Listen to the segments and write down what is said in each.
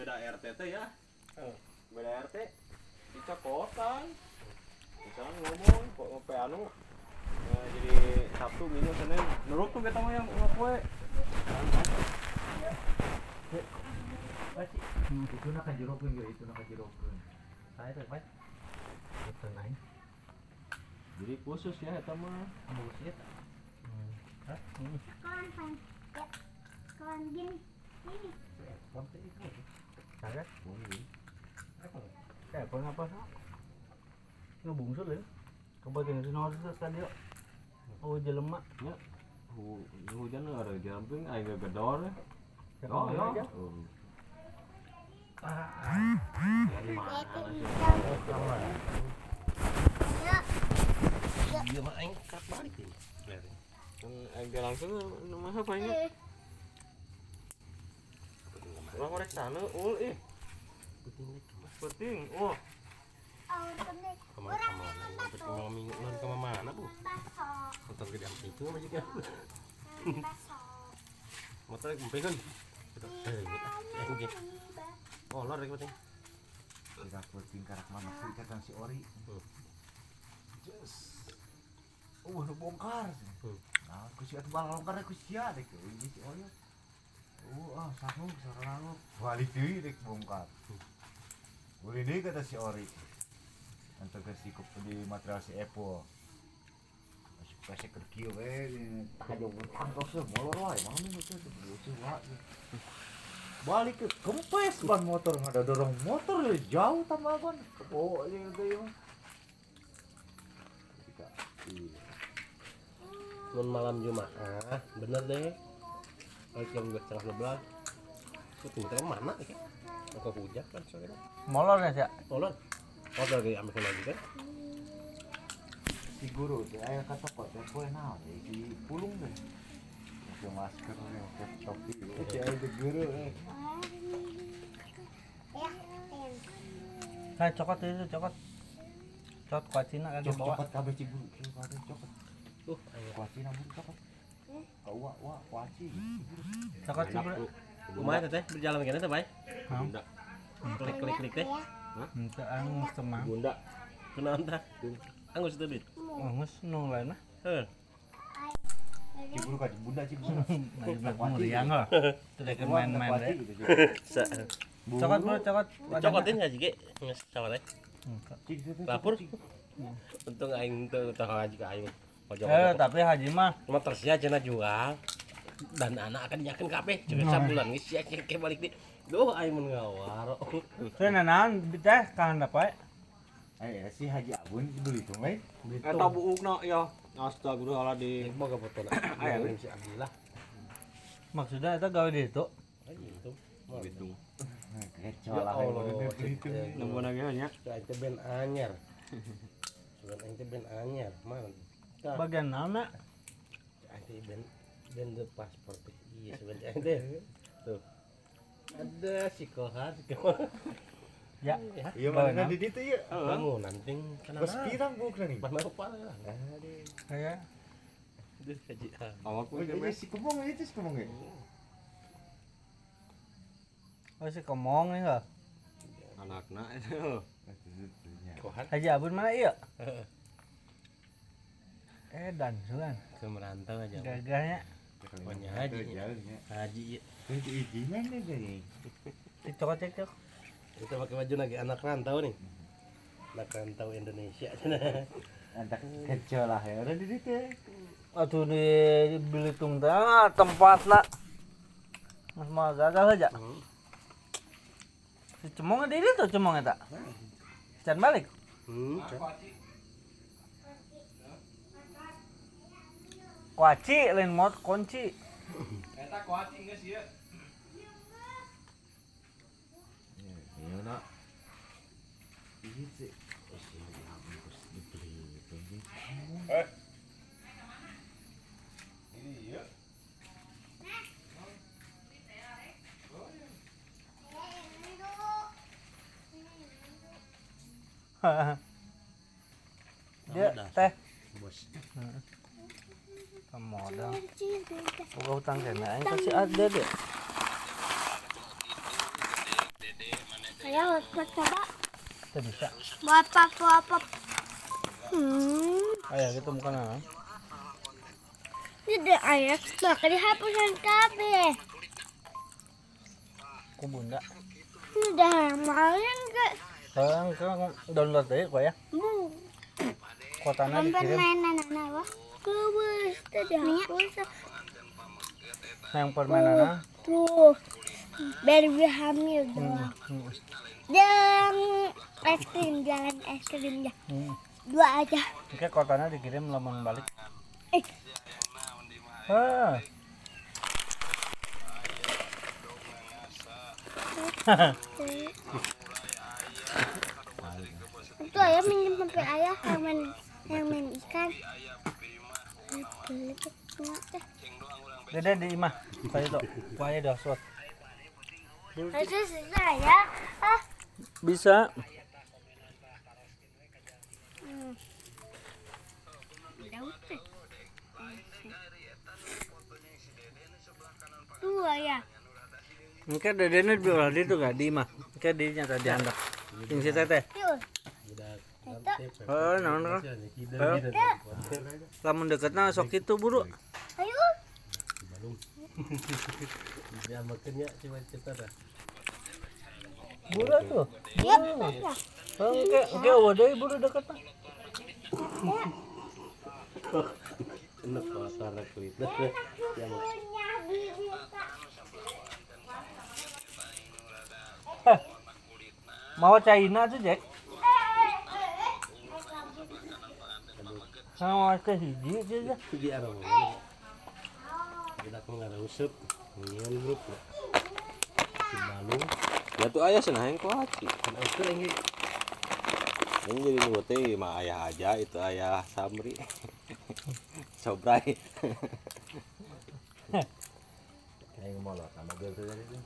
beda RT teh ya Oh. beda RT dicokotan misalnya ngomong kok ngopi anu eh, jadi Sabtu Minggu Senin nurut tuh kita mah yang ngapoe Hmm, itu nak kajerokeun ge itu nak kajerokeun. Saya teh baik. Betul naik. jadi khusus ya eta mah Bagus ya. Hmm. Hah? Hmm. Kawan. Kawan gini. Ini. Sampai itu. Boleh. Eh, apa apa nak? Nggak bungsu deh. Kebagian itu nomor itu tadi. Oh, jelema. ya Hu- hujan ada jamping aing gegedor ya oh ya. Iya mah aing kat balik ini. teh langsung mah apa ini Eh, Orang korek sana, ul ih, penting, oh, Oh. Ke mana ke mana? Sampai ke minggu non ke mana bu? Baso. Motor gede amat itu apa juga? Baso. Motor gede kan? Oh, lor lagi penting. Tidak penting karak mana sih kata si Ori. Hmm. Yes. Nu bongkar. Hmm. Nah, ku si atuh bongkar ku sia dek ini si Ori. Uh, ah, sanggup sarang Balik deui dek bongkar. Boleh deh kata si Ori. Untuk ke si di material si Apple. Masih kasih kerkio we. Utang kau sih molor wae. Nih itu lucu wae. Balik ke kempes ban motor ada dorong motor ya jauh tambah ban. Oh, ini itu yang. Iya. Malam Jumaah, bener deh. Kalau jam dua setengah dua belas. Itu tinggal mana ya? Kok hujan kan sore? Molor ya, Cak? Oh, lor. Oh, lagi ambil lagi kan? Si guru teh aya ka toko teh poe naon ya di pulung deh. Pakai masker ya, pakai topi. Si aya di guru eh. Ya. Nah, cokot itu cokot. Cokot kuacina kagak Cok bawa. cokot kabeh ci guru. Cok kabeh cokot. Uh. Kuacina cokot. Kau wa wa kuaci. Cokot sih, Bro. Kumaha teh berjalan kene teh, Bay? Bunda, Klik klik klik teh. Henteu anu semang. bunda, Kunaon tah? Anggus teh bit. Angus nu lain mah. Heuh. Ci guru ka bunda ci guru. Nah, ibarat muriang lah. Keluar, tak main-main deh. gitu. Sa. Cokot, Bro, cokot. Cokotin enggak sih, Ge? Saware. Henteu. Ci, ci, ci, Lapor. Untung aing teu tahu aja aing. Pojok. Eh, tapi haji mah Cuma tersia cenah jual. Dan anak akan yakin kabeh. Cuma sabulan geus sia ke balik di. Duh aing mun ngawar. teu nanaon teh kahandap wae. Eh, si Haji Abun beli tuh, eh. eta buukna ya, astagfirullahaladzim, foto na. Aya, Ayo si Abdillah. Maksudnya eta gawe di itu. Lah, tuh. eh, nunggu lagi ya, Aing teh ben anyar. Aing teh ben anyar. Mana? Tah. Bagian nak? Aing teh ben ben de paspor teh. Iya sebenarnya. Tuh. Ada si Kohar, si Kohar. Ya. Ya, Iya, Bawa mana di ditu ya. bangunan ting kana. Bos pirang bukan nih. Pas mau pa. Aduh. Kayak Duh kaji. ah. awak Oh, gue iya si kemong itu si kemong ya. oh si komong nih enggak. anakna itu, Kohar Haji Abun mana iya? Eh dan sugan ke merantau aja. gagahnya Pokoknya haji. Haji iya. Itu izinnya nih gini. dicokot cek cok. Kita pakai baju lagi anak rantau nih. Anak rantau Indonesia. Antak kecil lah ya. Udah di ditu. Atuh di Belitung teh ah, tempat lah. Mas mah gagal aja. Hmm. Si cemong di itu cemong eta. Can balik. Hmm. Kuaci lain mod kunci. Iya nak. Iya sih. dibeli dibeli. Dia teh Bos. Pemodal. Boga utang kena aing kasih ada deh. buat coba Kita bisa. buat pap buat pap hmm Ayo kita makan ah. ini ayah maka dihapusan kabe Ku bunda. kemarin ke Sekarang sekarang download deh kok ya. bu Kotanya dikirim. mainan anak wah kubus tadi hapus Yang permainannya. tuh baby hamil Hmm. doang hmm, dan es krim jangan es krimnya hmm. dua aja Oke, kotanya dikirim lamun balik. eh Ah. itu ayah minjem sampai ayah yang main yang main ikan Dede di imah. Saya itu. Kuaya dah suat. itu saya ah Bisa. hmm. Tuh ayah Mungkin dedenya di bawah itu gak di imah. Mungkin di nyata di handap. Yang si teteh. yuk Oh, naon kan? Oh. Lamun deketnya sok itu buru. ayo Dia makannya cuma cepat dah. Buru tuh. ya ya Oke, oke, wadah buru deketnya. Enak kotor kulit. Mau China tuh, Jack. Sama hiji aja. Arang. Kita nggak. Ya tuh ayah senah yang kuaci. Kan usap lagi. Ini jadi nunggu teh mah ayah aja itu ayah Samri. Sobrai. Kayak ngomong sama gue tuh tadi tuh.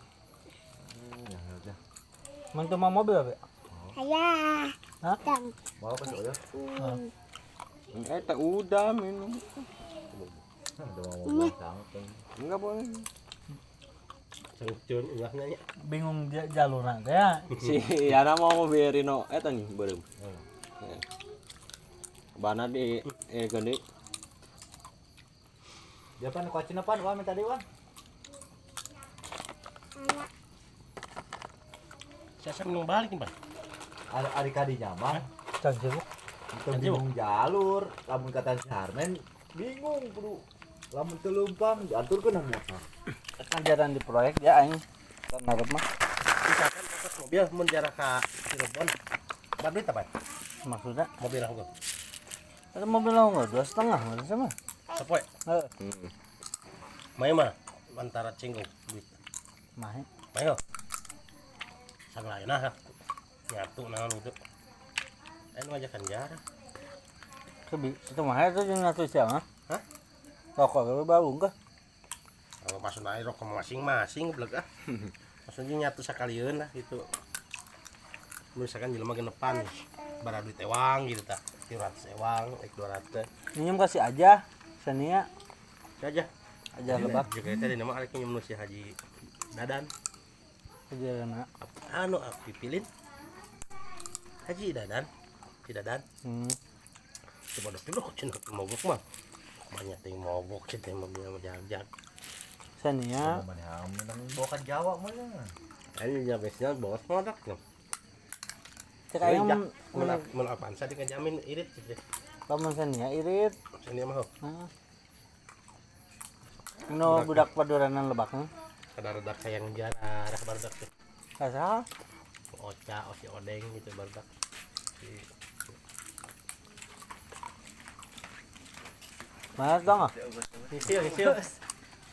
Hmm. Mantu mau mobil, ayah Hah? dan Mau apa sih ya? Eh tak udah minum. Mau mau. Enggak boleh. Sangcun ulahnya ya. Bingung dia jalur nanti ya. Si Yana mau biarin no eta nih berem. Bana di eh gede. Dia pan kuacin apa? Wah minta dewan. Saya minum balik nih, Pak. Adik adinya mah Itu bingung jalur. Lamun kata si Harmen bingung bro. Lamun telumpang diatur ke nang motor. Kan jalan di proyek ya aing. Kan ngarep mah Misalkan angkat mobil mun jarak ka Cirebon. Berapa duit apa? maksudnya Mobil aku. ada mobil nggak dua setengah nggak sama. Sepoe. Eh, Hmm. Main mah antara cinggung duit. Main. Saglayan nah. Nyatu naon itu. Ayo ngajakan jarak. Kebi, itu itu jeung ngatu siang ah. Hah? Rokok gue bau enggak? Kalau pas naik rokok masing-masing beleg ah. Maksudnya nyatu sekalian lah gitu. Misalkan jelema genepan bara duit ewang gitu tak. 300 ewang, ek 200. Minjem kasih aja. Sania Saja. aja lebak Juga tadi nama arek nyem si Haji Dadan. aja kena. Anu pipilin. Haji Dadan. Si Dadan. Hmm. Coba dah dulu cenah mogok mah. Banyak teh mogok sih teh mobil mah jajan. Sania Mana nang bawa Jawa mana? Ini jabesnya bos modak no. cek aing Iya, mun mun apaan sa dikajamin irit gitu. lamun Sania irit. Sini mah ho. Heeh. No budak paduranan lebaknya. Kada redak sayang jarah, dah barudak teh. Kasah. Oca, osi odeng gitu barudak. Mana dong ah? Hisil, hisil.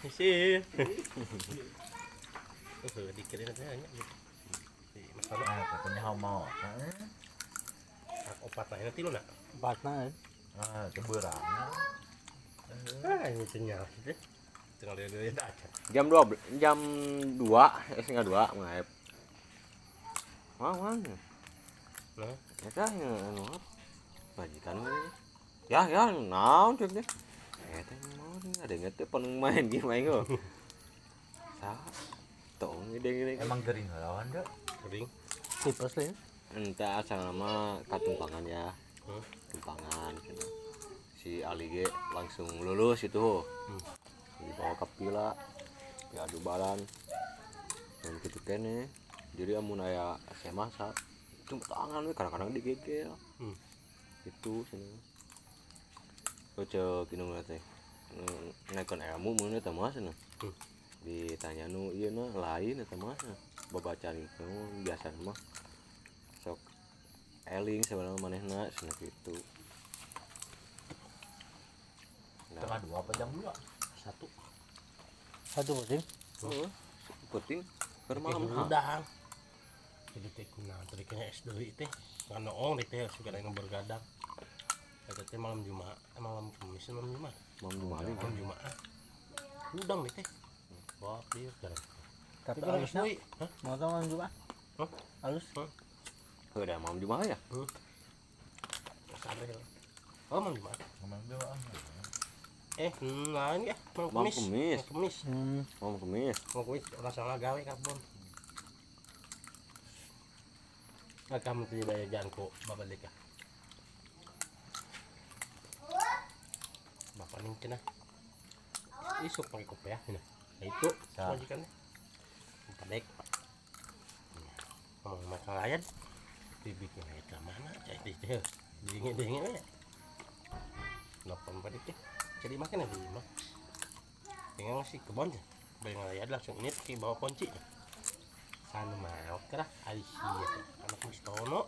Hisil. Uh, dikirim aja nya gitu. Di masalah Ah, katanya mau. hak opat nah ini tilu nak. Empatna. eh. Ah, keberang. Ah, ini sinyal. Tinggal dia dia aja. Jam 2 jam 2 eh setengah 2 ngaep. Wah, mana? Nah, Ya ya anu apa? Majikan mana? Ya ya naon cek deh. Eh teh mau nih ada inget teh peneng main game aing lo. Sa. Tong gede gede. Emang gering lawan dah. kering. tipes lah ya ente asal nama katumpangan ya Hmm. tumpangan gitu. si Ali ge langsung lulus itu Hmm. dibawa ke pila ya adu balan dan gitu kene jadi amun aya SMA saat cuma tangan we kadang-kadang digegel Hmm. itu sini Oce kinu teh naikkan ilmu mun eta mah cenah Hmm. ditanya nu ieu na lain eta mah babacan itu biasa mah. Sok eling sebenarnya manehna cenah gitu. Nah. Tengah dua apa jam dua? satu. Satu penting keur Teh malam ha udang jadi teh kunaon tadi kena es deui teh. Ngan noong deh teh suka yang bergadang Kata teh malam Jumat, eh, malam Kamis, malam Jumat, mau gimana malam Jumat. Udang deh teh. Bawa dia sekarang. tapi halus Hah? mau sama juga Hah? halus udah mau gimana ya ya. Oh, malam Jumat. Ngomong dua. ah. Eh, lain ya, malam Malam Kamis. Kamis. Malam Kamis. hmm. mau kemis Mau kuis orang salah gawe karbon. Nah, kamu babalik ya. Bapak nih kena. Isuk pakai kopi ya, ini. Nah, itu Sa. majikannya. Padek. Ngomong makan layan. Bibitnya kayak ke mana? Cai teh teh. Dingin dingin ya. Lapan padek ya. Jadi makan ya di mah. Tinggal si kebon ya. Bayang layan langsung ini pakai bawa kunci. Sana mau kerah Aisyah anak Mas Tono.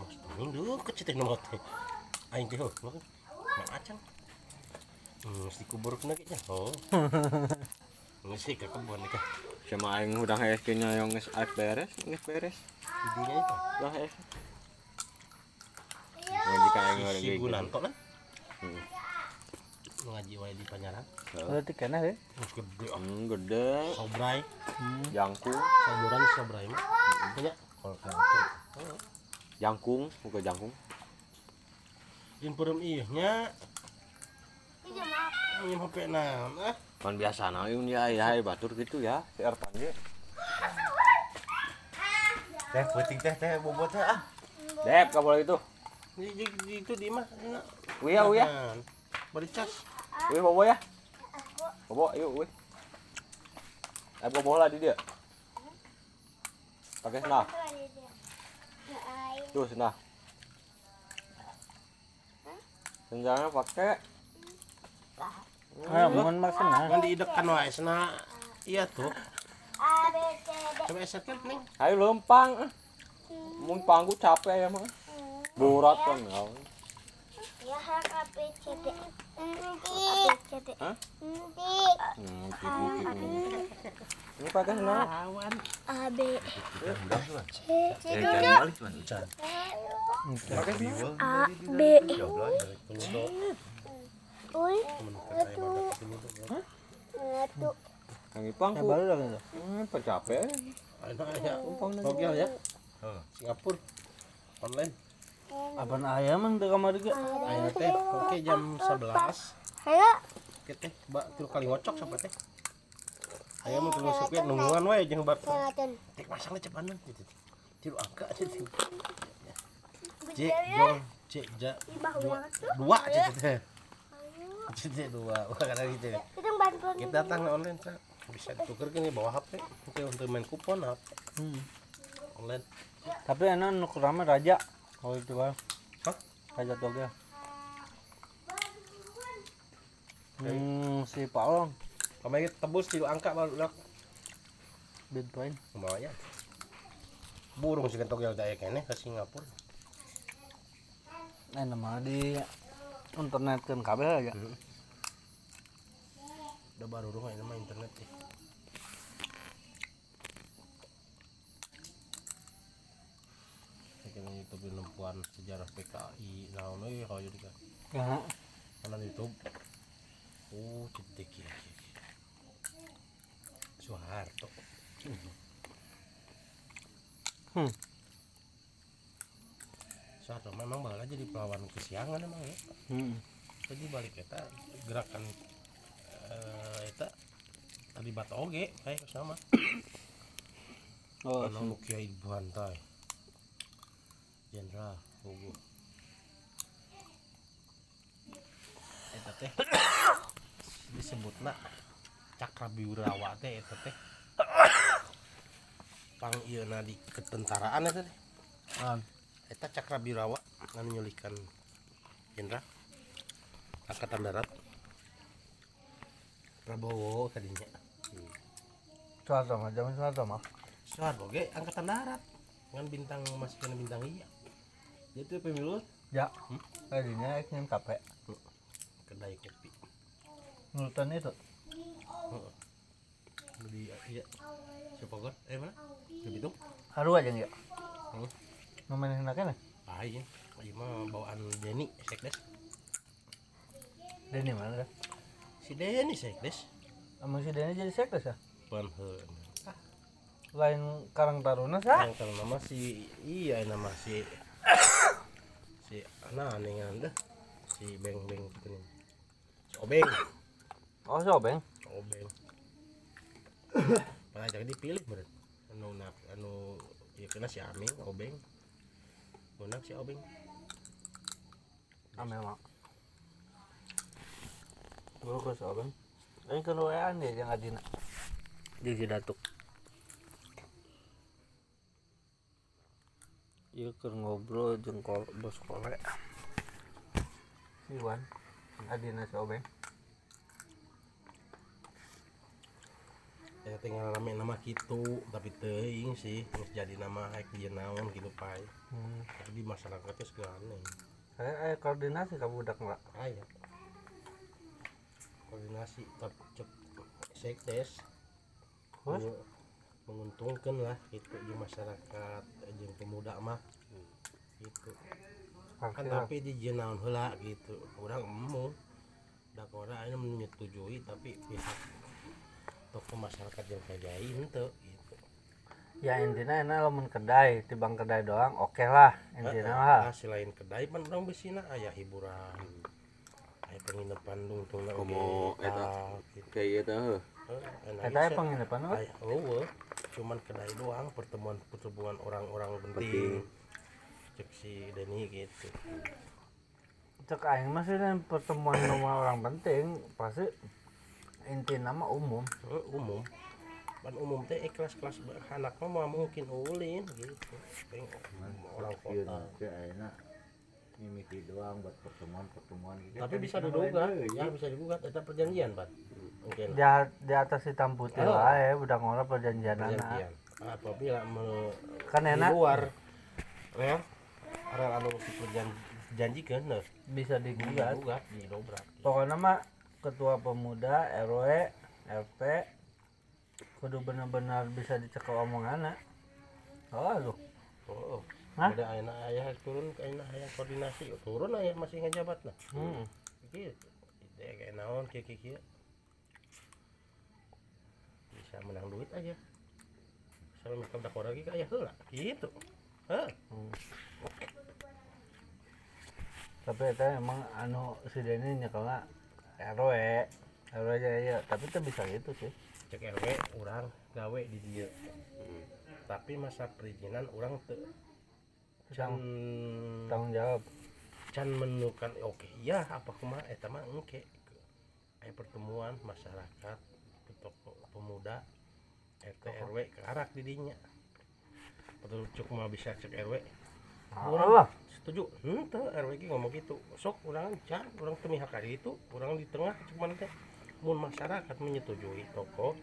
Mas Tono dulu kecil teh oh, makan. Mak acang. Hmm, mesti kubur kena kayaknya. Oh. Mesti ke kebun nih kah. sama aing udah HSG nya yang geus aek beres geus beres Idenya itu. udah HSG ngaji ka aing Si, lagi si Gunanto kan. Hmm. Ngaji wae di Panyaran. berarti kena ya Terus gede ah. hmm, gede Sobrai, hmm. jangkung sauduran sobrai. Punya Kalau itu. jangkung bukan jangkung Jin purum iya nya. Iya. Ini HP naon ah. kan biasa na yun ya ya batur gitu ya si Erpan ge Teh puting teh teh bobot teh ah. dep ka boleh itu Di, di, itu di mah. uya uya Nah, Beri cas. uya bobo ya bobo yuk uy eh bobo lah di dia pakai. Hai. tuh senah senjanya pakai ah bukan maksudnya Kan diidekan wae sana. Iya tuh. Coba esetkan ning. ayo lempang mun pangku capek ya mah berat kan ya Ya hak A B C D. A B C D. Hah? Ini pakai. A B. C. A B ya pangku baru lah gitu hmm, ya. Ya. Singapura. Online. Apaan ayam di kamar juga Ayo teh, oke jam 11. Ayo. Oke teh, mbak tilu kali ngocok sampai teh. Ayo mau tunggu supir nungguan wae jeung bar. Tek masang le cepanan gitu. Tilu angka gitu. C jong C ja Di bawah dua gitu teh. C dua. Wah gitu. Itu bantuan. Kita datang online sa. Bisa ditukar gini bawa HP untuk untuk main kupon HP hmm. online. tapi enak nuk rame raja kalau itu kan raja toge hmm si Paulong Kemarin tebus tilu angka baru udah. Bitcoin Lumayan. Burung sih kentok yang daya kene ke Singapura. eh nama di internet kan kabel aja. Udah baru rumah ini mah internet ya. YouTube penempuan sejarah PKI. Nah, ini kalau jadi kan. Mana YouTube? Oh, cetek ya. Soeharto. Hmm. Soeharto memang bakal jadi pahlawan kesiangan emang ya. hmm. jadi balik kita gerakan eh eta tadi batu oge kayak sama Oh, anu kiai bantai jenderal hugo eta teh. Disebutna cakrabiurawa teh eta teh. Pang ieu na di ketentaraan eta teh. Naon? eta cakrabirawa anu nyulikan jenderal. Angkatan darat. Prabowo tadinya. Soeharto mah, zaman Soeharto mah. Soeharto ge angkatan darat. Kan bintang masih kena bintang iya itu pemilu Ya. Tadinya ek nyen kape. kedai kopi Nurutan itu. di iya siapa kan eh mana di Bitung Haru aja ya. Hmm. Nomen henaknya nih. ah iya iya mah bawaan Denny sekdes Denny mana dah? si Denny sekdes Emang si Denny jadi sekdes ya? panheun Lain Karang Taruna sah? yang kalau nama si iya nama si si anak aneh dah si beng beng gitu nih si obeng Oh, sobeng. obeng pengajak dipilih bener anu nak anu ya kena si Aming obeng menang si obeng Ame mak. Dulu ke sobeng. Ini keluargaan dia yang adina. Di si datuk. Iya keur ngobrol jeung kol bos kole. Si Wan, adina si Obeng. ya tinggal rame nama gitu tapi teuing sih terus jadi nama haik dia naon gitu pai Hmm. tapi di masyarakatnya segala aneh Saya aya koordinasi ka budak enggak? ayah koordinasi tapi cek sekdes Terus? Mengu- menguntungkan lah itu di masyarakat jeung pemuda mah. Gitu. Kan tapi di jenaun heula gitu. Orang emu. Dak ora ini menyetujui tapi pihak tokoh masyarakat yang kajai henteu gitu. Ya intinya enak lamun kedai, tibang kedai doang oke lah. Intinya lah. nah, selain kedai pan orang besina aya hiburan. Aya penginapan dungtungna Komo oge, eta. ah, gitu. kayak eta Eh, bisa. penginapan apa? Eueuh, cuman kedai doang pertemuan pertemuan orang-orang penting. Cek si Denny gitu. Cek aing dan pertemuan sama orang penting pasti inti nama umum. Eh, umum. Pan umum teh ikhlas kelas anak mah mungkin ulin gitu. Pengen orang kota mimiti doang buat pertemuan-pertemuan gitu. tapi Kan bisa digugat lain ya deui, bisa digugat itu perjanjian pan mungkin Di, di atas hitam putih Oh. wae udah ngora perjanjian anak. perjanjian apabila me, Kan di enak luar rel rel anu si perjanjikan nah bisa digugat. digugat didobrak Pokoknya mah ketua pemuda, RW, RT kudu bener-bener bisa dicekal omonganna. Oh, lu. oh Hah? ada ayeuna ayah turun ke ayeuna ayah koordinasi turun ayah masih ngejabat nah Hmm. gitu itu kayak naon kayak kieu bisa menang duit aja sama mereka udah lagi kayak heula gitu Hah? Hmm. Tapi itu emang anu si Denny nyekelna RW, RW aja ya, tapi itu bisa gitu sih. cek RW orang gawe di dia tapi masa perizinan orang te can Tanggung jawab. can menukan oke iya apa kumaha eta mah engke. Aya pertemuan masyarakat tokoh pemuda RT RW ke arah di dinya betul cuk mah bisa cek RW Allah. setuju. Henteu RW ki ngomong gitu. Sok urang can urang teu mihak ka itu urang di tengah cuman teh. Mun masyarakat menyetujui tokoh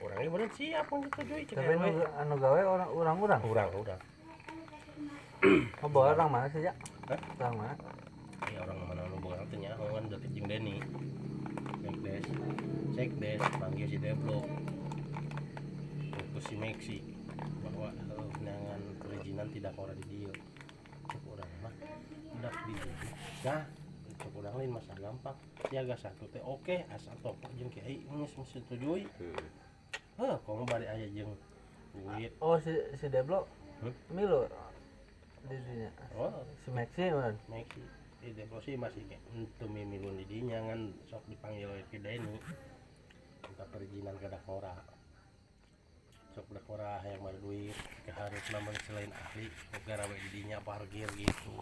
orangnya bener siap menyetujui cek Tapi RW anu, gawe orang orang orang. urang urang Oh, bawa orang mana sih ya? Hah? Orang mana? ya orang mana nu boga teh nya kan deket jeung Deni Sekdes Sekdes panggil si Deblo terus si Meksi bahwa eh, undangan perizinan tidak orang di dia. Cuk orang mah udah di nah cuk orang lain masa gampang siaga satu teh. Oke asal tokoh jeung kiai. Geus menyetujui heh komo bari aya jeung duit. Oh si si Deblo. Hmm? Di dinya. oh. Si Maxi man. Meksi di Depro sih masih kayak untuk mimilun di dinya kan sok dipanggil oleh ke Denny minta perizinan ke Dakora. Sok Dakora orang yang baru duit keharus namun selain ahli negara we didinya parkir gitu.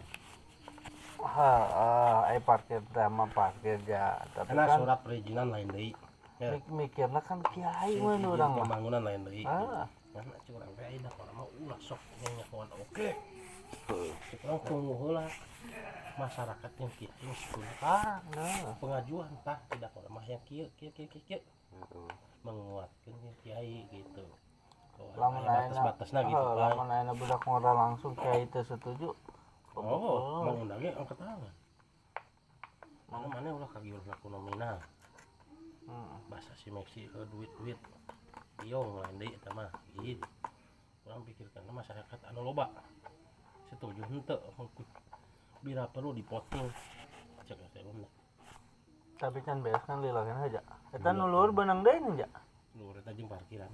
Ha ah ai parkir teh mah parkir ja. Tapi karena kan surat perizinan lain deui. Ya. mik mikirna kan kiai urang mah. pembangunan lain deui. Ah. Karena curang teh aya orang mah ulah sok nya kawan oke. Orang tunggu heula masyarakat yang kieu geus ah nah pengajuan tah tidak orang mah yang kieu kieu kieu kieu menguatkan yang kiai gitu lamun Aya ayeuna batas-batasna gitu kan lamun ayeuna budak ngora langsung kiai teu setuju Oh, mengundangnya angkat tangan. Mana mana ulah kagiur laku nominal. Hmm. Bahasa si Meksi ke duit duit. Iong lain mah. Gitu. Orang pikirkan masyarakat anu loba. Setuju henteu bila perlu dipotong. Cek saya tapi can beres kan lilakeun aja eta nu luhur beunang deui nih ja Lu eta jeung parkiran.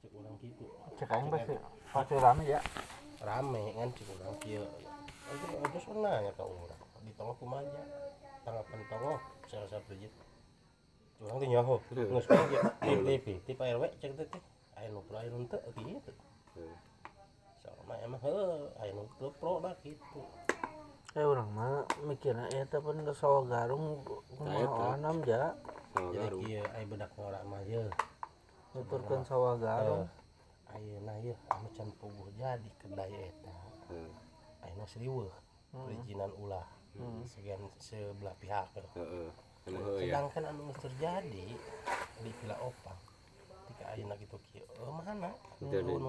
Cek urang kitu. cek aing pasti pasti rame ya Rame kan cek urang kieu. Aja aja nanya ka urang. Di tengah kumaja. Tanggapan tengah saya rasa prinsip. Urang teh nyaho. Geus aja. Tip tip tip RW cek nu pro aya nu teu gitu. Emang teu pro dah gitu. eh urang mah mikirna eta pun geus sawa garung kumaha anam ja Jadi kieu aya bedak ngora mah ye. nuturkeun sawa garung Ayeuna ye anu can puguh jadi kedai eta. Ayeuna seriweuh. Perizinan ulah. Sekian sebelah pihak. Heeh. Ya. sedangkan anu terjadi di Villa Opang ketika ayeuna kitu kieu mana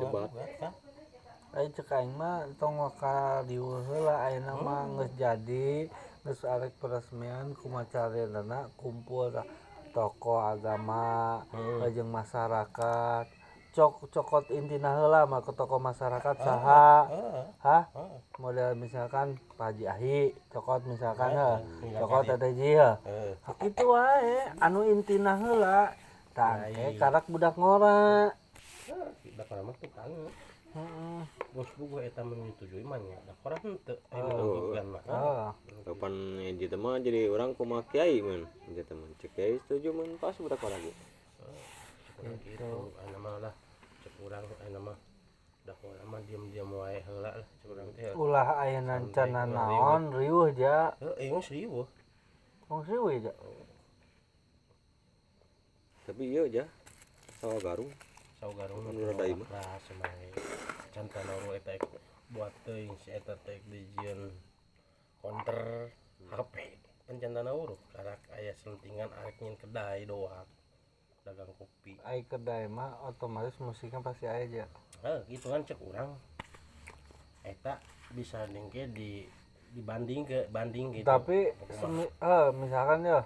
debat. kan Ayo cek aing mah tong ka dieu heula ayeuna mah geus jadi geus arek peresmian kumacareunana kumpul da tokoh agama jeung masyarakat. Cok cokot intina heula mah ke tokoh masyarakat saha. heeh hah? heeh model misalkan Pak Haji Ahi cokot misalkan iya, cokot iya. ada ji heuh. Heeh Hak itu wae anu intina heula tangke karak budak ngora. Da kana mah tukang heeh. Aya Oh. nu ngagugat mah. Oh Kapan mah jadi orang kumaha kiai man. Di teman cek kiai setuju man pas budak lagi. Kurang gitu aya mah lah. Cek urang aya mah. Da urang mah diam-diam wae heula lah urang teh. Ulah ayeuna cana naon? Riuh ja. Heuh ieu serius wong riuh ja. Tapi iya aja. Sawa garung. Counter HP. Kan can tanaru karak aya sentingan arek nyin kedai doang. Dagang kopi. Ai kedai mah otomatis musiknya pasti aya ja. Heh gitu kan cek urang. Eta bisa dengke di dibanding ke banding gitu. Tapi semi- eh, misalkan ya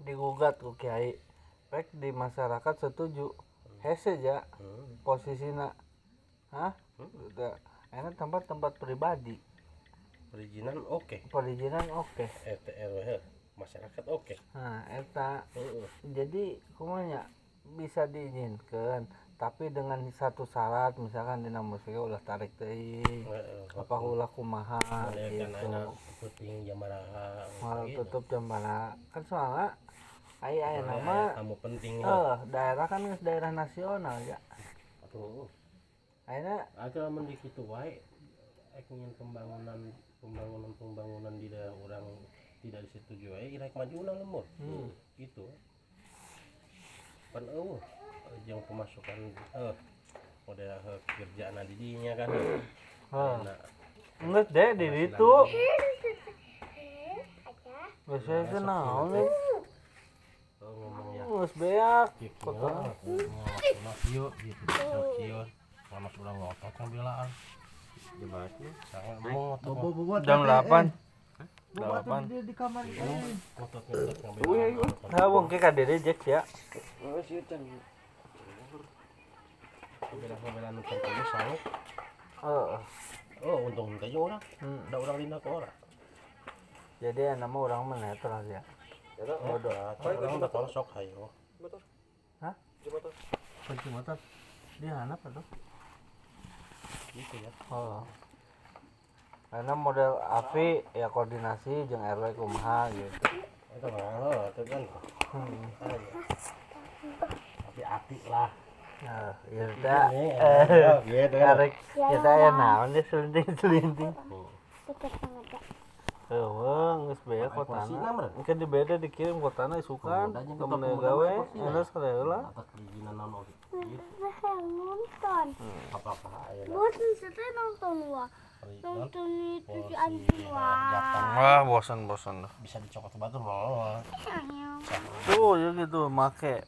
digugat ku kiai rek di masyarakat setuju hese ja. Hmm. posisina. Hah? Udah. Enak tempat-tempat pribadi. Perizinan oke. Perizinan oke. RT RW masyarakat oke. Nah eta. Heeh. jadi kumanya bisa diizinkan tapi dengan satu syarat misalkan dina musiknya ulah tarik teuing Heeh. apa ulah kumaha gitu. puting jamaraha malah gitu. tutup jam kan soalnya ai aya Soalnya nama kamu penting eh daerah kan daerah nasional ya tuh akhirnya agak mending itu wae ingin pembangunan pembangunan pembangunan di daerah orang tidak disetujui wae irek maju ulah lemur Hmm. gitu pan eueuh jeung pemasukan eh model eh, kerjaan di dinya kan Heh. Enak. Enggak deh di itu. Biasanya itu naon nih? Geus beak. gitu kieu Selamat ulang ngotot yang belaan sangat mau ngotot bobo Jam 8. Bobo tuh di, kamar ini. ngotot ngotot yang belaan Nah, wong ke kadere jek ya. Oh, sih. Oh, untung orang. Hmm. Ada orang dina ke orang. Jadi nama orang mana terus ya. Oh, udah. Orang udah tahu sok hayo. Hah? Kunci motor. Dia anak apa tuh? Gitu ya. Oh. Karena model AV ya koordinasi jeung RW kumaha gitu. Itu mah, oh, itu kan. Hmm. Ayo. Tapi apa kopi lah Nah, ya udah. eh gitu kan Arek kita ya naon deh selinting-selinting. Dekat geus kotana. mah Kan di beda dikirim kotana isukan. Temen gawe, naon nonton. apa-apa Bosan nonton wah. Nonton itu si anjing wah. Wah, bosan-bosan dah. bisa dicokot batur loh Tuh, ya gitu make.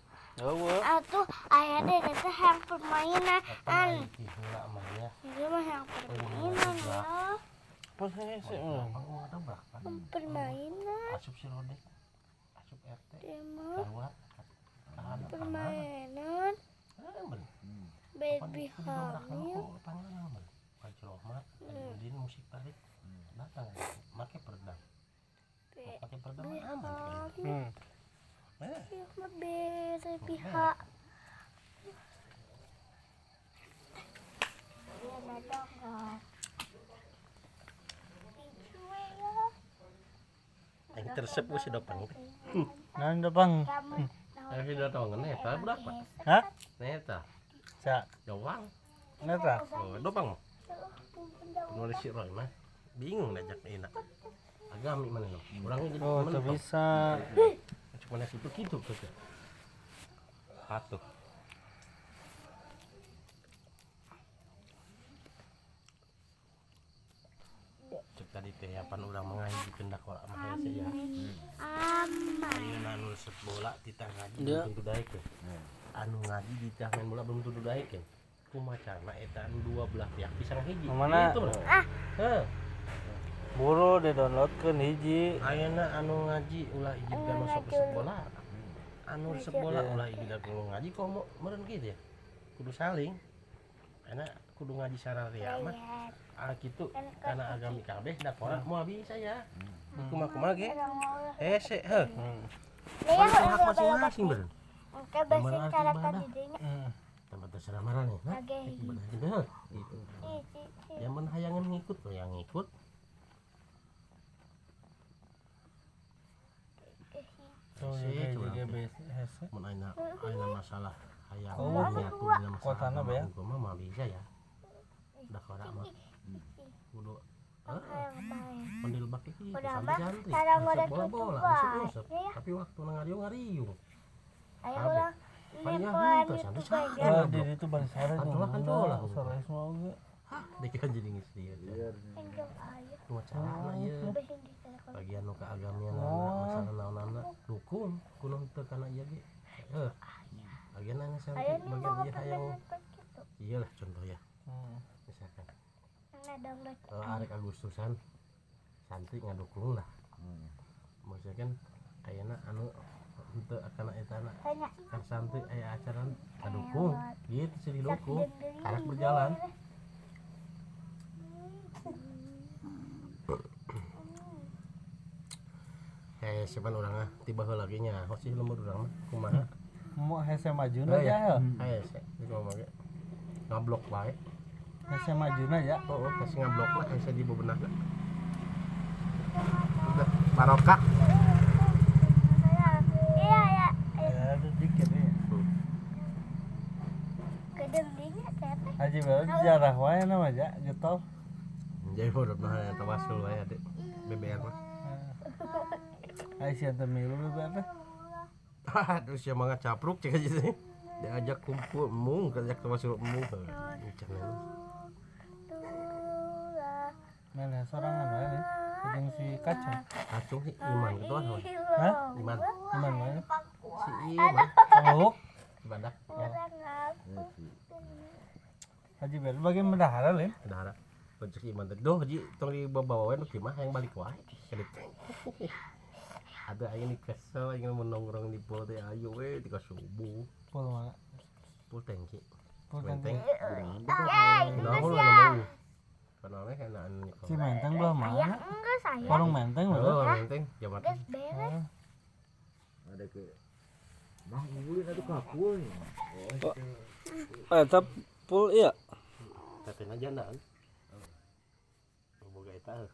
Atuh ayah deh itu yang permainan. Ya Itu mah yang permainan ya. Hese. Aku ada berapa Permainan. asup si rodek asup RT lewat tahan permainan. Baby hamil. Pak Rohmat, Udin musik tarik datang. Make peredam pakai peredam aman Hmm. mah baby ha. Dia datang kan. Dicuek ya. Yang tersep gue si dopang Nah. Kamu yang si dopang neta berapa? Hah? neta. Sa, doang neta. oh, dopang nulis si Roy mah. Bingung ngajak enak agami mana lo orangnya jadi Oh, tak bisa. cuma nasi itu gitu tuh tuh. Tadi teh apa urang mengaji kendak orang mah hese ya. aman. Ayeuna anu resep bola titah ngaji Ya. belum tentu daek teh. Anu ngaji titah main bola belum tentu daek teh. Kumacana eta anu dua belah pihak pisang hiji. Mana? Gitu, bro. Heh. Buru di downloadkeun hiji. Ayeuna anu ngaji ulah izin ka masuk resep bola. Anu resep bola ulah ka kudu ngaji kok mau meureun kitu ya. Kudu saling. Enak kudu ngaji sararea mah. Ah kitu karena agami kabeh da pora mau bisa ya. Kumaha-kumaha ge. Hese heuh. Lihat Balik ke hak masing-masing bahasa Nomor cara kadidinya. Hmm. Tempat terserah marah nih. Nah. Gitu. Yang mun hayangan ngikut lo yang ngikut. Tuh. Mun masalah hayang nyatu dalam masalah kotana ya? hukum mah bisa ya. Udah kora mah. Kudu pandil bak iki Mbak. cantik. Bola usap. Iya. Tapi waktu ngariung ngariung. Ayo ulang. Lepoan gitu, itu di itu bang sare Kantola, kantola. Sare semua oge. Hah, dek kan jadi dia. Cuma cara ya. Bagian nu keagamian masalah naon-naon dukun kuno teu kana ieu ge heuh bagian nih bagian ieu hayang gitu. iyalah contoh ya Hmm. misalkan Nah, download. Uh, arek Agustusan santri ngadukung lah maksudnya kan ayeuna anu henteu kana eta na Tanya. kan santri aya acara ngadukung gitu sih didukung anak berjalan Eh, sepan orang ah tiba lagi nya. Oh sih lemur urang mah kumaha? Mau hese majuna Oh, ya. ya. ya. Di ngomong ge. Ngablok wae. Hese majuna ya. Oh, oh, kasih ngablok lah, kasih di bebenah lah. Barokah. Iya, ya. Ya ada dikit ya. Haji baru jarah wae nama aja getol. Jadi bodoh mah ya tawasul wae adek. BBR mah. Ai sian teh milu bebe teh. Aduh, siya mga capruk cek aja sih. Diajak kumpul mung, diajak tawasul mung. Mana sorangan wae nih. Jeung si kacang. Kacung sih iman gitu kan. Hah? Iman. Iman wae. Si iman. Oh, Ibadah. Aku. Haji baru bagi mendahara lin. Dahara. Pecek iman teh. Duh, ji tong dibawa wae nu kieu mah yang balik wae. Kedip. Ada aing nih kesel aing mau nongkrong di pulau teh ayo we tika subuh. Pul mana? Pul tangki. Pul Menteng. Yay, Kenapa lu ngomong? Kenapa enak anu Si menteng belah mana? enggak saya. Warung menteng belah. Oh, menteng jaman Gas beres. ada ke Bang ngulin atuh kapul Eta pul iya. tetena jandaan. Boga eta.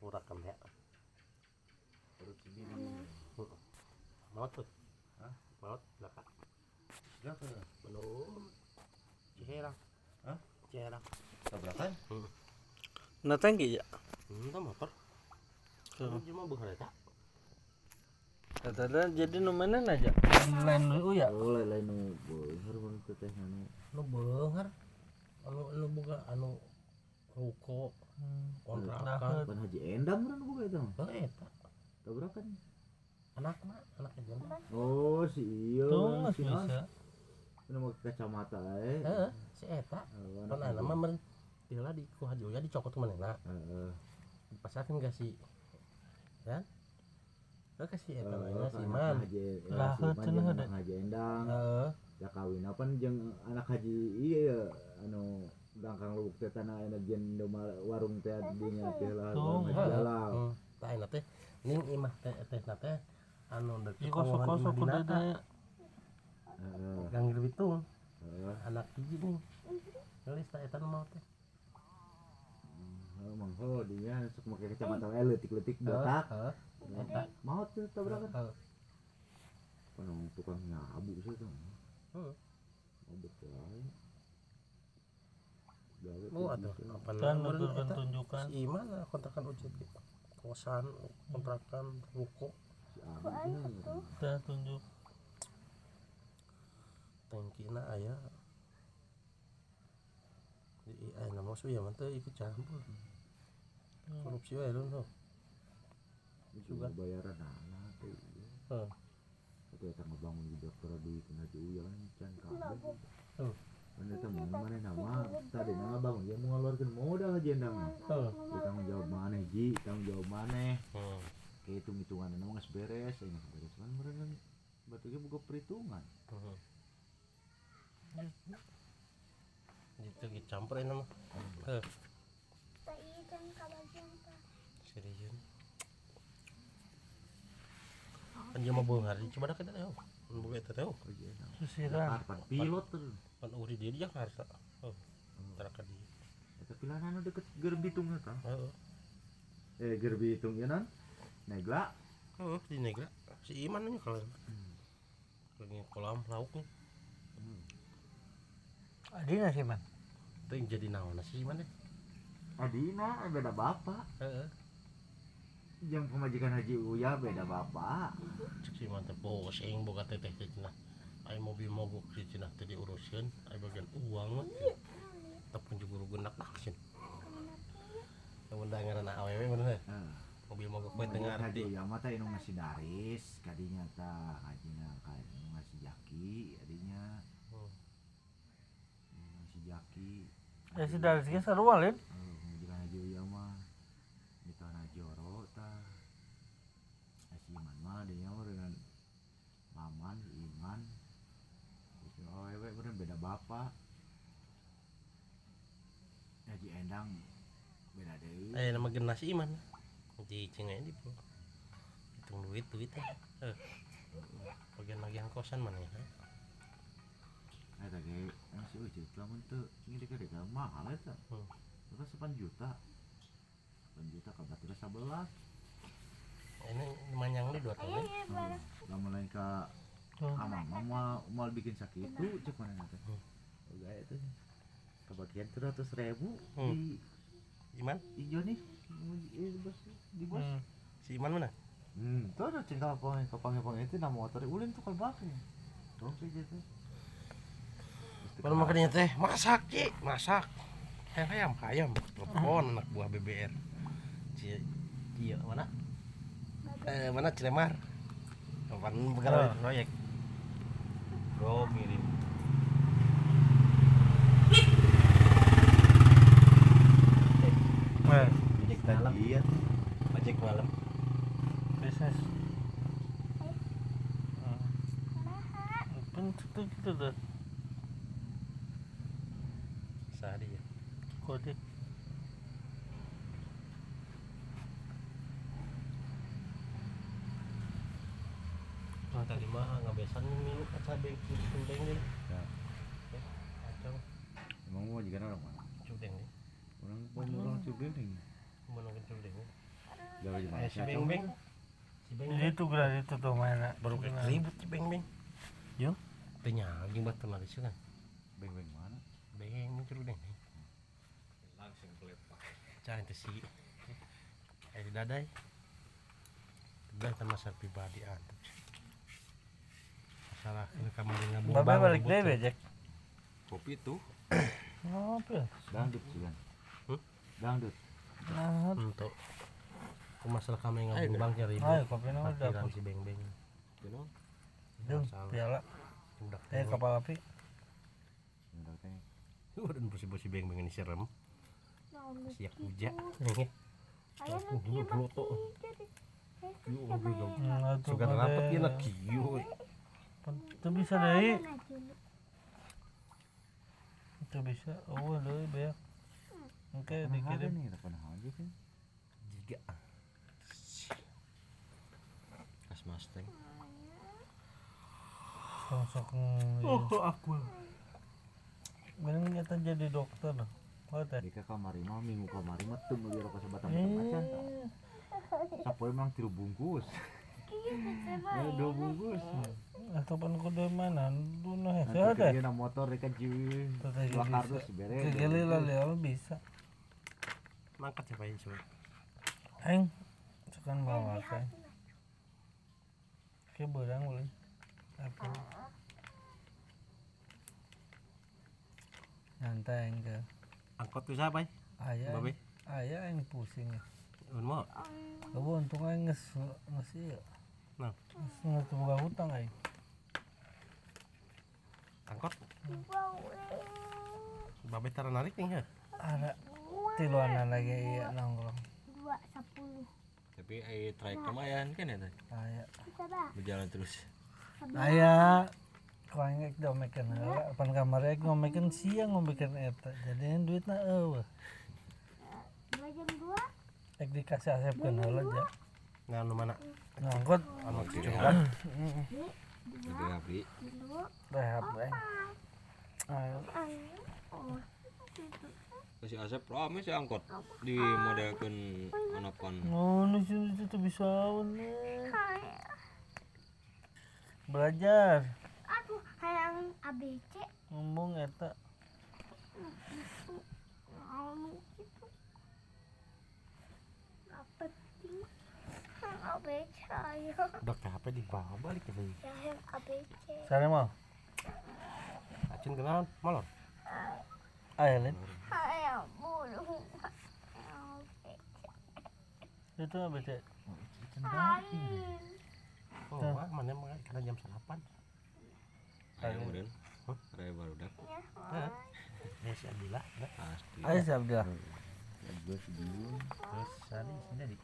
Urakan ya. Maut tuh. Hah? Maut belakang. Gak ke Belum. Ciherang. Hah? Ciherang. Tabrakan. Nah tangki ya. Hmm, motor. Tuh. Cuma bukan eta. Tadi jadi nomenan aja. Lain dulu ya. Oh lain nu beunghar mun teh teh anu. Nu beunghar. Anu anu boga anu ruko kontrakan. Pan Haji Endang urang boga eta. mah. Heuh eta Tabrakan. anakna anak aja. Oh si iya. Tuh si bisa. Anu mau ke kacamata eh. Heeh, si eta. Oh, Pan anak ana mah Tila di ku Haji Uya dicokot ke manehna. Heeh. Pasarkan gak si kan? Gak kasih eta ke si Man. Lah, cenah jeung ada. anak Haji Endang. Heeh. Ya kawin apa jeung anak haji iya ya anu gangkang lubuk teh tanah energen warung teh dinya teh lah heeh. jalan. Hmm, tah enak teh ning imah teh teh na teh anu Ih kosok-kosok udah ada. Heeh. Gang Heeh. anak hiji nih. Gelis tah eta mau teh. Emang ho dinya sok make kacamata we leutik-leutik botak. Heeh. Eta. Mau tuh tabrakan. Heeh. Penong tukang nyabu sih tuh. Heeh. Oh betul. Gawe Oh, tuh atuh untuk eta? tunjukkan. Si Iman kontrakan gitu. Kosan, kontrakan, ruko, Si tuh. Dan tunjuk. tangkina aya. Di aya nama su ya mah teh ikut campur. Korupsi wae lu tuh. juga bayaran anak tuh. Heeh. Tapi eta ngebangun di dokter di kena di uyan can kabeh. Oh. Kan eta mau mana nama tadi nama bangun dia mau ngeluarkan modal aja endang. Heeh. Tanggung jawab mana ji, tanggung jawab mana. Hmm. Kayak hitung hitungan nama nggak beres, ini nggak beres kan mereka batu dia buka perhitungan. Gitu dicampurin nama. Heh, Tak ikan kabagian tak. Serius. Dia mau beunghar di coba kita tahu. Bukan kita tahu. Oh iya, nah. Susiran. Kapan pilot tuh. Kan uri dia dia harta. Oh, terakat dia. Eta pilanan deket gerbitung eta. Heeh. Eh gerbitung ya nan. Negla. Oh, di negra. Si Iman nih kalau lagi kolam lauknya. Adina sih man. Itu yang jadi naon si Iman deh. Adina beda bapak. Heeh. Yang pemajikan Haji Uya beda bapak. Cek si Iman teh boseng boga teteh teh cenah. Ai mobil mogok di cenah teh diuruskeun, ai bagian uang mah. Tepun juga genak naksin. Yang undangan anak awewe bener. Heeh. Mobil mogok bae teu Pemajikan Haji. Uya mah teh anu ngasih daris, kadinya tah hajina ka anu ngasih jaki, adinya Hmm. ngasih jaki. Ya si dari sini sarua lain. Oh, pemajikan Haji Uya mah di tanah Joro tah. Si Iman mah dia mah dengan Maman, Iman. Itu awewe bener beda bapak. Haji Endang beda deui. Eh nama genas si Iman. Di cengai di. Hitung duit duit teh. Eh. Bagian bagian kosan mana ya? Eta ge masih ujuk lamun teu ini deket deket mahal eta. Hmm. Terus 8 juta. 8 juta ka batur 11. Ini manyang di dua tahun. ya? Oh, lamun lain ka Tuh. amang mau mau bikin sakitu cek mana nanti. Oga itu. Kebagian 100 ribu Hmm. di Iman? ijo nih. Di bos di bos. Hmm. Si Iman mana? Hmm, tuh ada cengkal pang kapang pang itu nama motor ulin tuh kalbaknya. Tuh kayak gitu. Baru makannya teh masak Ci, masak. Hayam hayam hayam. Telepon anak buah BBR. Ci Cio mana? Eh mana Cilemar? Kapan pegawai proyek? Bro ngirim. Eh, Iya. ojek malam. bisnis. Pun itu gitu tuh. Sehari ya. Kode. Nah, tadi mah ngabesan minum cabai cudeng deh. Ya. Kacau, Emang mau juga orang mana? cudeng deh. Orang mau orang cudeng. Eh mana? si Beng Beng. Si Beng Jadi Beng. itu gerak itu tuh mainnya. Baru kayak ribut si Beng Beng. Yo. Tanya anjing batu lari sih kan. beng-beng mana Beng muncul deh. Langsung kelepak. Jangan itu sih. Eh dadai. Dadai sama masalah pribadi antum. Masalah ini kamu dengan Bapak balik deh bejek. Kopi tuh. Apa? ya? dangdut sih kan Hmm? dangdut Nah, Untuk masalah yang ngabung bang cari ayo kopi nama udah. Si beng beng. Masalah. piala. Udah Eh kapal api. Bentar, teh. Udah bersih bersih beng beng ini serem. Siap dulu dulu tuh. Gitu. Nah, Suka rapat ya nak kiu. Itu bisa deh. Itu bisa. Oh, deh banyak. Oke, Pernah dikirim. ada nih pernah aja kan Jiga. Kas Mustang. Sosok Oh, aku. Bener nyata jadi dokter. Oh, teh. di kamar mah minggu kamar mah tuh ngeliat rokok sebatang batang macan Eh, sapoe emang tiru bungkus eh dua bungkus atau pan kudu mana? Duno ya. ya? kerja na motor reka jiwi dua kardus beres Kegeli lah Leo bisa. Mangkat siapa yang suruh? Aing sukan bawa kan. Ke berang boleh. Apa? Nyantai aing ke. Angkot tuh siapa? Ayah. Babe. Ayah aing pusing. Un mau. Kamu untung aing nges nges iya. Nah. Nges nges boga hutang aing. Angkot. Babe tara narik nih ya. Ada tiluanan lagi iya nongkrong. Dua sepuluh. Tapi ai trayek lumayan kan ya teh. Ayah. Berjalan terus. Ayah. Kau aing ek heula. Pan kamar ek ngomekeun siang ngomekeun eta. Jadi duitna eueuh. Dua jam dua. Ek dikasih asepkeun heula aja. Nah, nu mana? Ngangkut Anu abdi. Dulu. rehab aing. Ayo. Kasih asap rame sih angkot. Di modelkeun anapan. Oh, nusu nusu tuh bisa. Belajar Aduh, hayang ABC. ngomong eta. Mau gitu. Hayang ABC ayo. Udah capek dibawa balik ke sini. Hayang ABC. Sare mau. Acun kenalan molor. Ayo Lin. Hayang bulu. Hayang ABC. Itu apa cek? Oh, wah, mana emang karena jam 8. Ayo kemudian. Raya baru dak. Heeh. Ya si dah. Ayo dia. Gue sebelum Terus tadi sini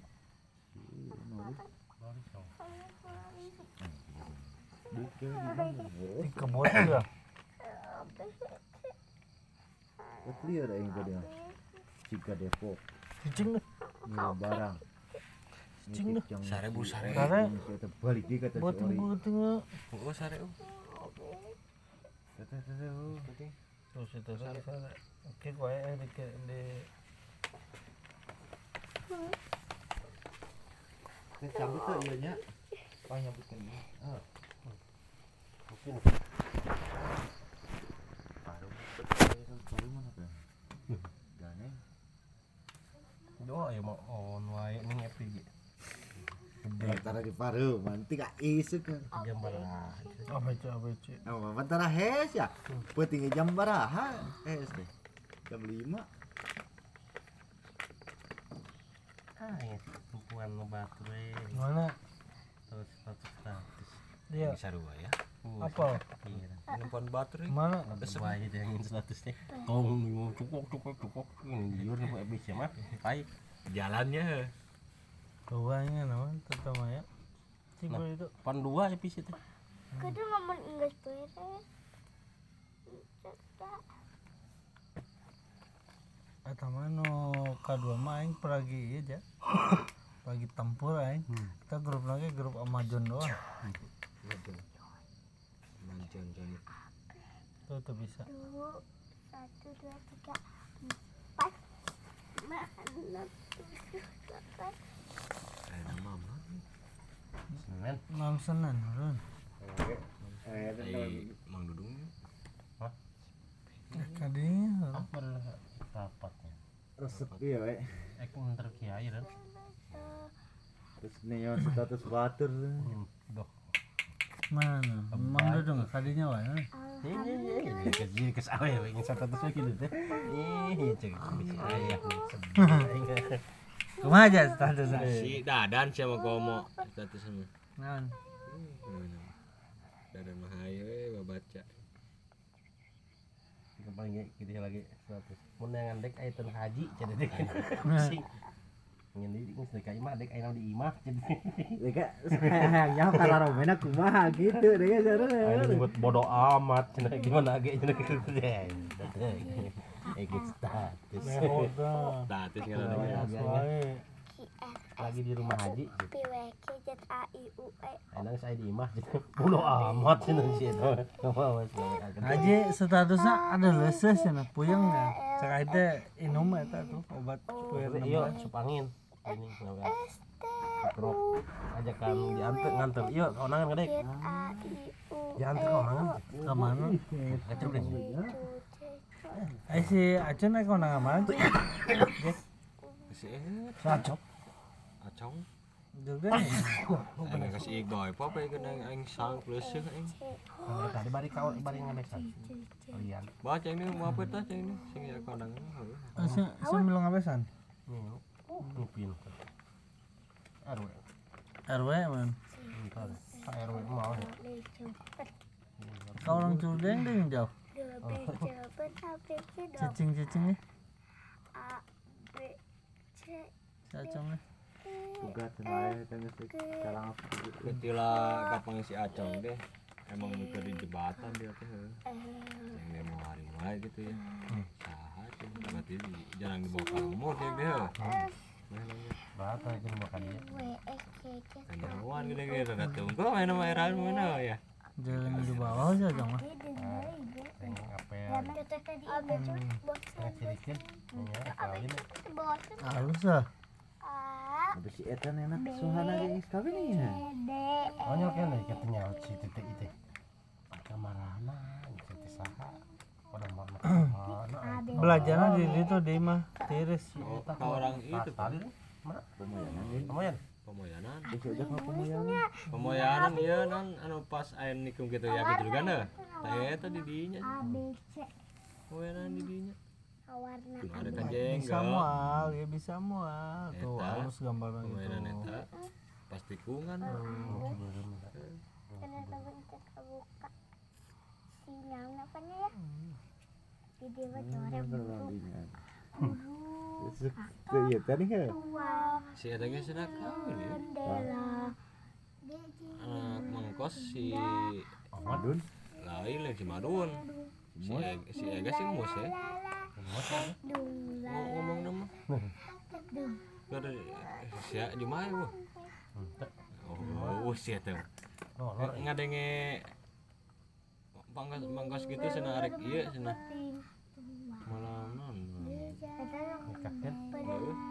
clear tadi. Jika Depok Cicing deh. ngirim barang. Cicing deh. Sarebu, sarebu. Sare. Saya balik di kata Buat tunggu tunggu. Oh, sare. oh. Kata kata oh. Terus itu sare sare. Oke, kau eh di di. Saya cabut tuh iya nya. Oh nyambutkan ini. Ah. Mungkin Baru mana tuh? Ganeng. doa ya mau on wae ning FPG. Antara di paru, manti kak isu kan. Jam berapa? Apa itu apa itu? Oh, antara hes ya. Pentingnya jam baraha? Hes teh. Jam lima. Ah, ya, tumpuan ngebatu we. Mana? Terus status status. Dia Bisa dua ya. Apa? Iya. Nempan baterai. Mana? Baik itu yang statusnya. Kau mau cukup cukup cukup ini jujur nih bisa mah. Baik. Jalannya. Tuanya nama tetap ya. Cibo Nah. itu. Pan dua episode itu. Kudu ngomong Inggris beres. Eta mano kadua mah aing peragi aja. Pagi tempur aing. Kita grup lagi grup Amazon doang. Johnny. Tuh tuh bisa. Satu, dua, tiga, empat, lima, enam, tujuh, delapan. Kayak mama. Senin. Mam senan run. Eh, ai mang dudung kadinya apa rapatnya resep iya we. eh pun terkiai dan Terus neon status batur. doh mana mang dudung kadinya wae eh. ini ini ini kes awe we ingin satu tuh gitu teh ih cek kumaha aja statusnya si dadan sama komo status sama naon dadan mah hayu we babaca paling gitu lagi satu mun yang dek aya teu haji jadi dek kumaha gitu aya nyebut bodoh amat cenah gimana ge cenah gitu deh status. Status Lagi- di rumah haji gitu. E. Enak saya di imah jadi bodoh amat itu apa mas Haji? Statusnya ada leses cenah puyeng ya. Cek aja teh inum eta tuh obat puyer iya sup angin. Ini Krok ajakan diantar nganter. Iya konangan kadek A I U diantar konangan Ke mana? kecil deh Eh si Acun naik konang mana tuh? si eh Sacok. acong Juga Aing kasih igoy apa apa kan aing aing sang plus tadi bari kau bari Baca ini mau apa tah ini sing ya si belum ngabesan. nih ngupin aduh RW man. RW mau deh Kau orang cudeng deh yang jauh. Cicing cicingnya. A B C Sacongnya. Tugas saya kan sih sekarang apa? Ketila kapang si acong deh. Emang mikir di jembatan dia teh. Yang dia mau hari mulai gitu ya. Saha tuh berarti di- jarang dibawa ke lemur dia deh. bata aja makan dia W X Y Z Kanyawan gede-gede rada tunggu main sama Iran mana ya. Jalan di bawah aja dong mah. apa ya sedikit ya Halus ah. Habis si Etan enak suhana geus kawin ya. Oh nyoknya nih katanya si titik itu kamarana itu saha pada mau makan Belajarnya di situ di mah tiris. Orang itu tadi mana Pemoyanan ya. lumayan pemoyanan. Pemoyanan. Pemoyanan iya nan anu pas air nikum gitu ya gitu nah. Tah eta di dinya. Pemoyanan di dinya. Warna ada kan jenggal. Bisa mual, ya bisa mual. Tuh Eta. halus gambaran Pemainan itu. eta pas tikungan. kenapa bentuk kebuka sinyal apanya ya iya tadi ya. Si sudah kawin ya. Anak mangkos si Madun. lain si Madun. Si Ega, si Ega si Mus ya. Mau ngomong nama. Keur si di mana bu? Oh, si eta. oh lor Ngadenge pangkas pangkas gitu cenah arek ieu cenah. Malah non. kakek Heuh.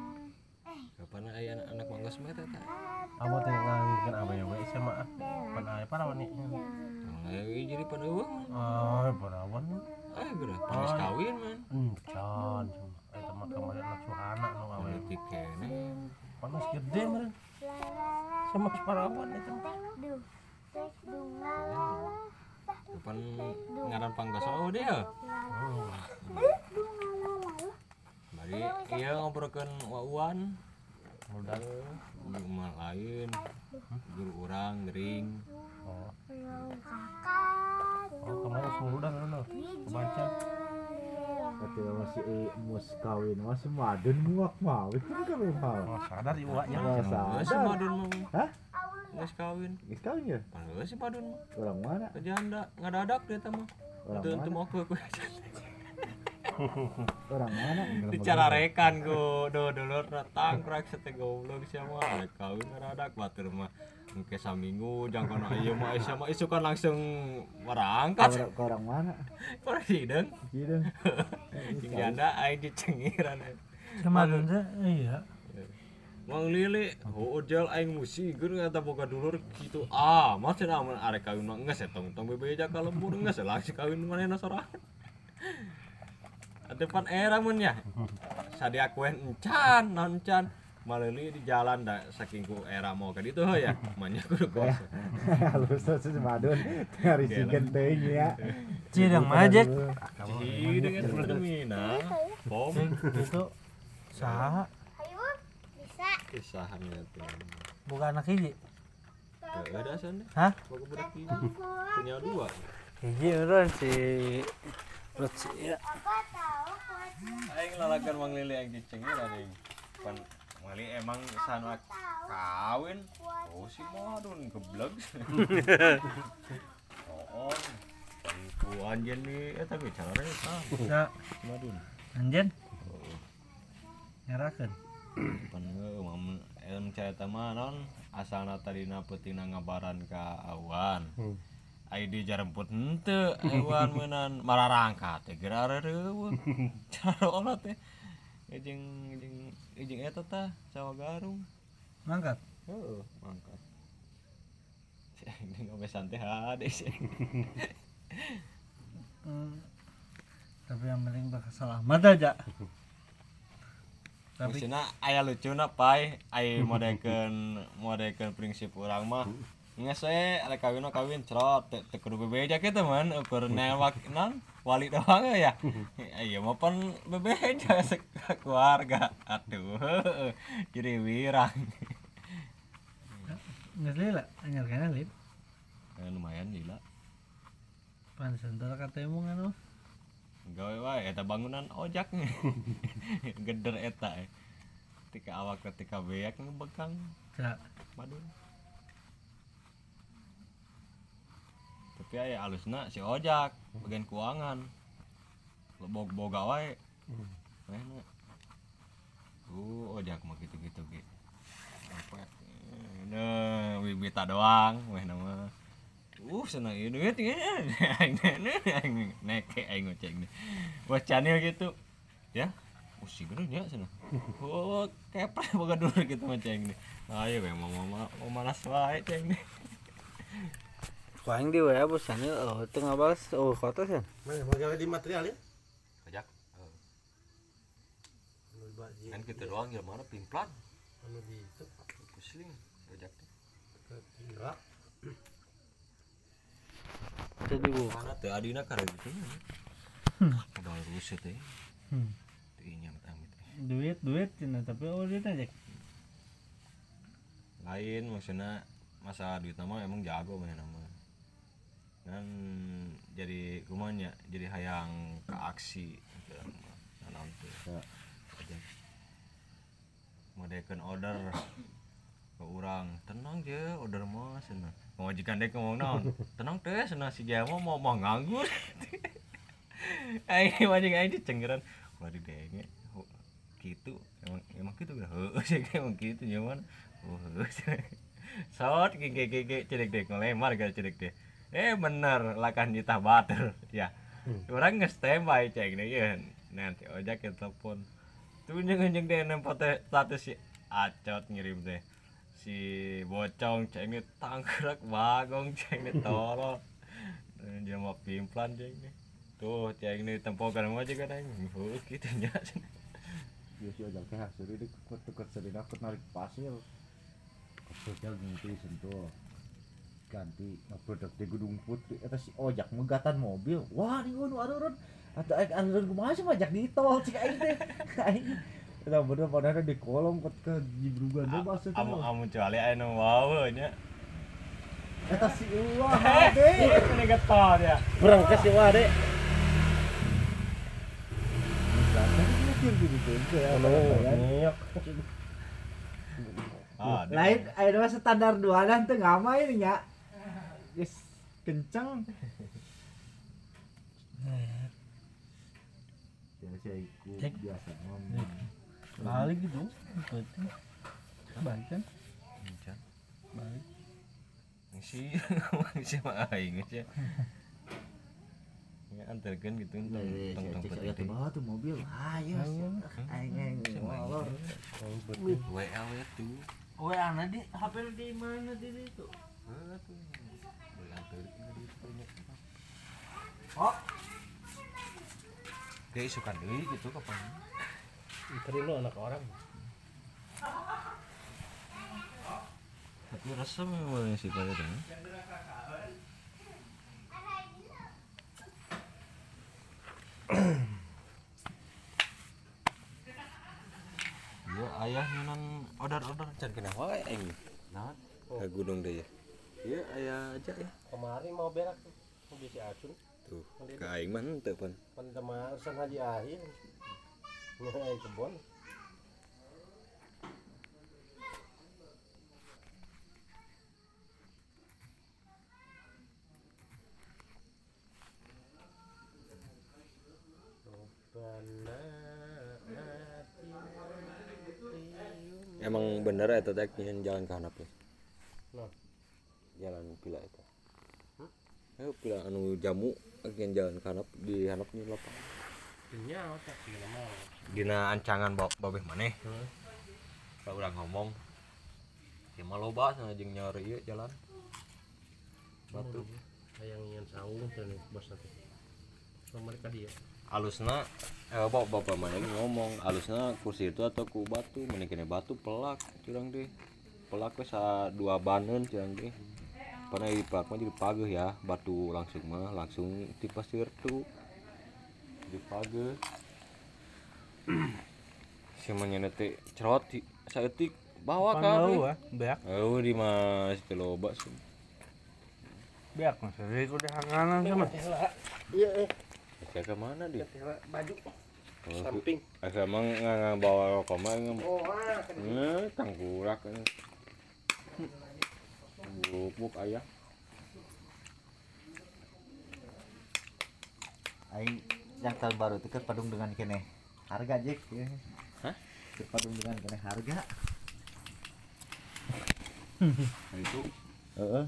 Kapan aya anak, anak mangkos mah eta tah? kamu tinggal ngikutin apa ya wes sama pan aya parawan nih Ayo jadi pada uang. oh parawan Ayo geura panas kawin man. encan itu mah kemarin anak suhana nu awe Politik kene. panas gede meren sama parawan itu Kapan ngaran pangkas oh dia. Bari iya ngobrolkeun wauan. Modal rumah lain. Guru urang gering. oh oh kemarin sepuluh udah nu kebaca Kata masih mus kawin masih madun muak mau itu kan hal. oh sadar iwaknya Oh, Geus si sadar. Madun mah. Hah? Geus kawin. Geus kawin ya? Padahal si Madun mah. Orang mana? Ke janda ngadadak dia mah. Orang mana? mau ke Orang mana? dicararekan ku do dulur datang krek sete goblok sia mah arek kawin ngadadak batur mah engke saminggu jang kono ieu mah sia mah isukan langsung merangkat Orang, orang mana? Orang hidung Gitu. Jeung janda aing dicengiran Kemarin teh iya. Mang Lili, oh jal aing musigeun eta boga dulur kitu. Ah, mah cenah arek kawin mah geus etong tong bebeja ka lembur geus langsung kawin manehna sorangan. Depan era mun ya. Sadia kuen encan, non encan. Malili di jalan da saking ku era mau ka ditu ya. Manya kudu kos. halus tuh semadun ngari si genteng ya Cidang majek. Ci dengan pertemina. Pom Itu saha Ayo, bisa. kisahannya tuh. bukan anak hiji. Teu ada sana. Hah? Boga budak hiji. Punya dua. Hiji urang si Ruci ya. Aing lalakan Mang Lili yang dicengin aing. Pan Mali emang sana kawin. Oh si Madun geblek. oh. Paniku anjeun nih eta bicara eta. Ya, Madun. anjen. Nyarakeun. Pan mam em cerita mah non asalna tadina peutingna ngabaran ka awan. Ai di jaremput henteu awan meunan mararangka teh geura reueuh. Cara olah teh. Ejeng ejeng ejeng eta tah cawa garung. Mangkat. Heeh, mangkat. Ini ngobe santai hade sih. Hmm. Tapi yang penting bakal selamat aja. Tapi Maksudna aya lucuna pai, ai modekeun modekeun prinsip urang mah. Nges we arek kawin mah kawin cerot teu teu kudu bebeja kitu man ukur newak non wali doang ya. Iya mah pan bebeja keluarga. Aduh. Jadi wirang. nggak lila, anyar kena lid. Eh, lumayan gila. Pan sentar katemu anu. Gawe wae eta bangunan ojak geder eta eh. ketika awak ketika beak ngebekang Ya, madun tapi aya alusna si ojak bagian keuangan. Lebog boga wae. Enak. uh ojak mah gitu gitu ge apa? Nah bibita doang weh nama uh senang ini duit ya neke aing ngocek nih wah canil gitu. Ya? Oh si gede ya sana oh kepre boga dulu gitu mah ceng nih ayo we mau mau mau malas wae ceng Kuaing di WA bosannya oh tengah balas oh kota sih. Mana magawe di material ya? di- kan kita doang ya mana pimplan anu di itu pusing ke kira. Jadi bu. mana teh adina karek gitu udah ruset teh Hmm. teh inya amit Duit duit cina tapi oh duit aja. lain maksudnya masalah duit nama emang jago main nama dan jadi kumanya jadi hayang ke aksi gitu nah nanti modekan order ke orang. Tenang je order mah sana majikan dek ngomong naon? Tenang teh sana si jama mau mau nganggur. Aing majikan aing dicenggeran ulah di denge Ho, gitu. Emang emang gitu gak heuh sih emang gitu nyaman oh heuh sawat gege gege cedek dek ngelemar gak cedek deh eh bener lakan nyita bater ya. Orang nge standby cek nih ya nanti ojek ya telepon tuh nyeng nyeng deh nempel status si acot ngirim deh. Si bocong cek ini tangkrak bagong cek ini tolol. Dia mau pimplan cek ini. Tuh cek ini tempokan aja kan oh gitu nya Ya si teh hasil ini kut tukar sedih aku narik pasir. Sosial gitu sentuh. Ganti produk di Gunung Putri eta si ojak megatan mobil. Wah, ini anu areureun. Atau aing areureun kumaha sih pajak di tol cik aing teh. Aing Eta bener padahal di kolom ke ke jibrugan tuh maksud amu amu cuali aya nu wow nya Eta si ulah hade. ini getol ya Berangkas ya wah deh. Anu ah Lain mah standar dualan teh ngamain nya. Geus kenceng. Biasa ikut Cek. biasa ngomong. Balik gitu. Penting. Balik kan? Balik. ngisi ngisi mah aing aja ya antarkan gitu tong tong tuh bawa tuh mobil. Ayo, aing aing molor. WA WA tuh ana di HP di mana di itu? Oh, dia suka deui gitu kapan Tadi lu anak orang. tapi rasa memang sih pada tuh Yo ayah nyenan order-order can kena wae aing. Nah, ke gunung deh ya. Iya ayah aja ya. Kemarin mau berak tuh. Mobil si Acun. Tuh, ke aing mah henteu pan. Kan sama urusan haji akhir. Nyai kebon. Emang bener eta teh nyen jalan ke handap ya. Nah. Jalan pila eta. Ayo pila anu jamu agen jalan ke handap di handap nih lapang. Nya otak sih mau. Dina ancangan bawa babeh maneh. Pak urang ngomong. Ya mah loba sana jeung nyari ieu jalan. Batu. Hayang ingin saung nih bos nanti. Sama mereka dia. Alusna eh bawa bapak maneh ngomong alusna kursi itu atau ku batu mending kene batu pelak curang deh. Pelak we sa dua baneun curang deh. Pernah di pelak mah jadi pageuh ya, batu langsung mah langsung ti pasir tuh. Di pageuh. Si manyana teh cerot di saeutik bawa ka. ah, beak, Oh di mah situ loba sih. beak mas. Jadi udah hanganan sama. Iya eh. Saya ke mana dia? Baju. Samping. Asa emang nggak bawa rokok mah nggak Oh ah. Ini. Bubuk ayah. Aing yang tahun baru itu kan padung dengan kene harga Jack ya. Hah? Padung dengan kene harga. Nah, itu Heeh.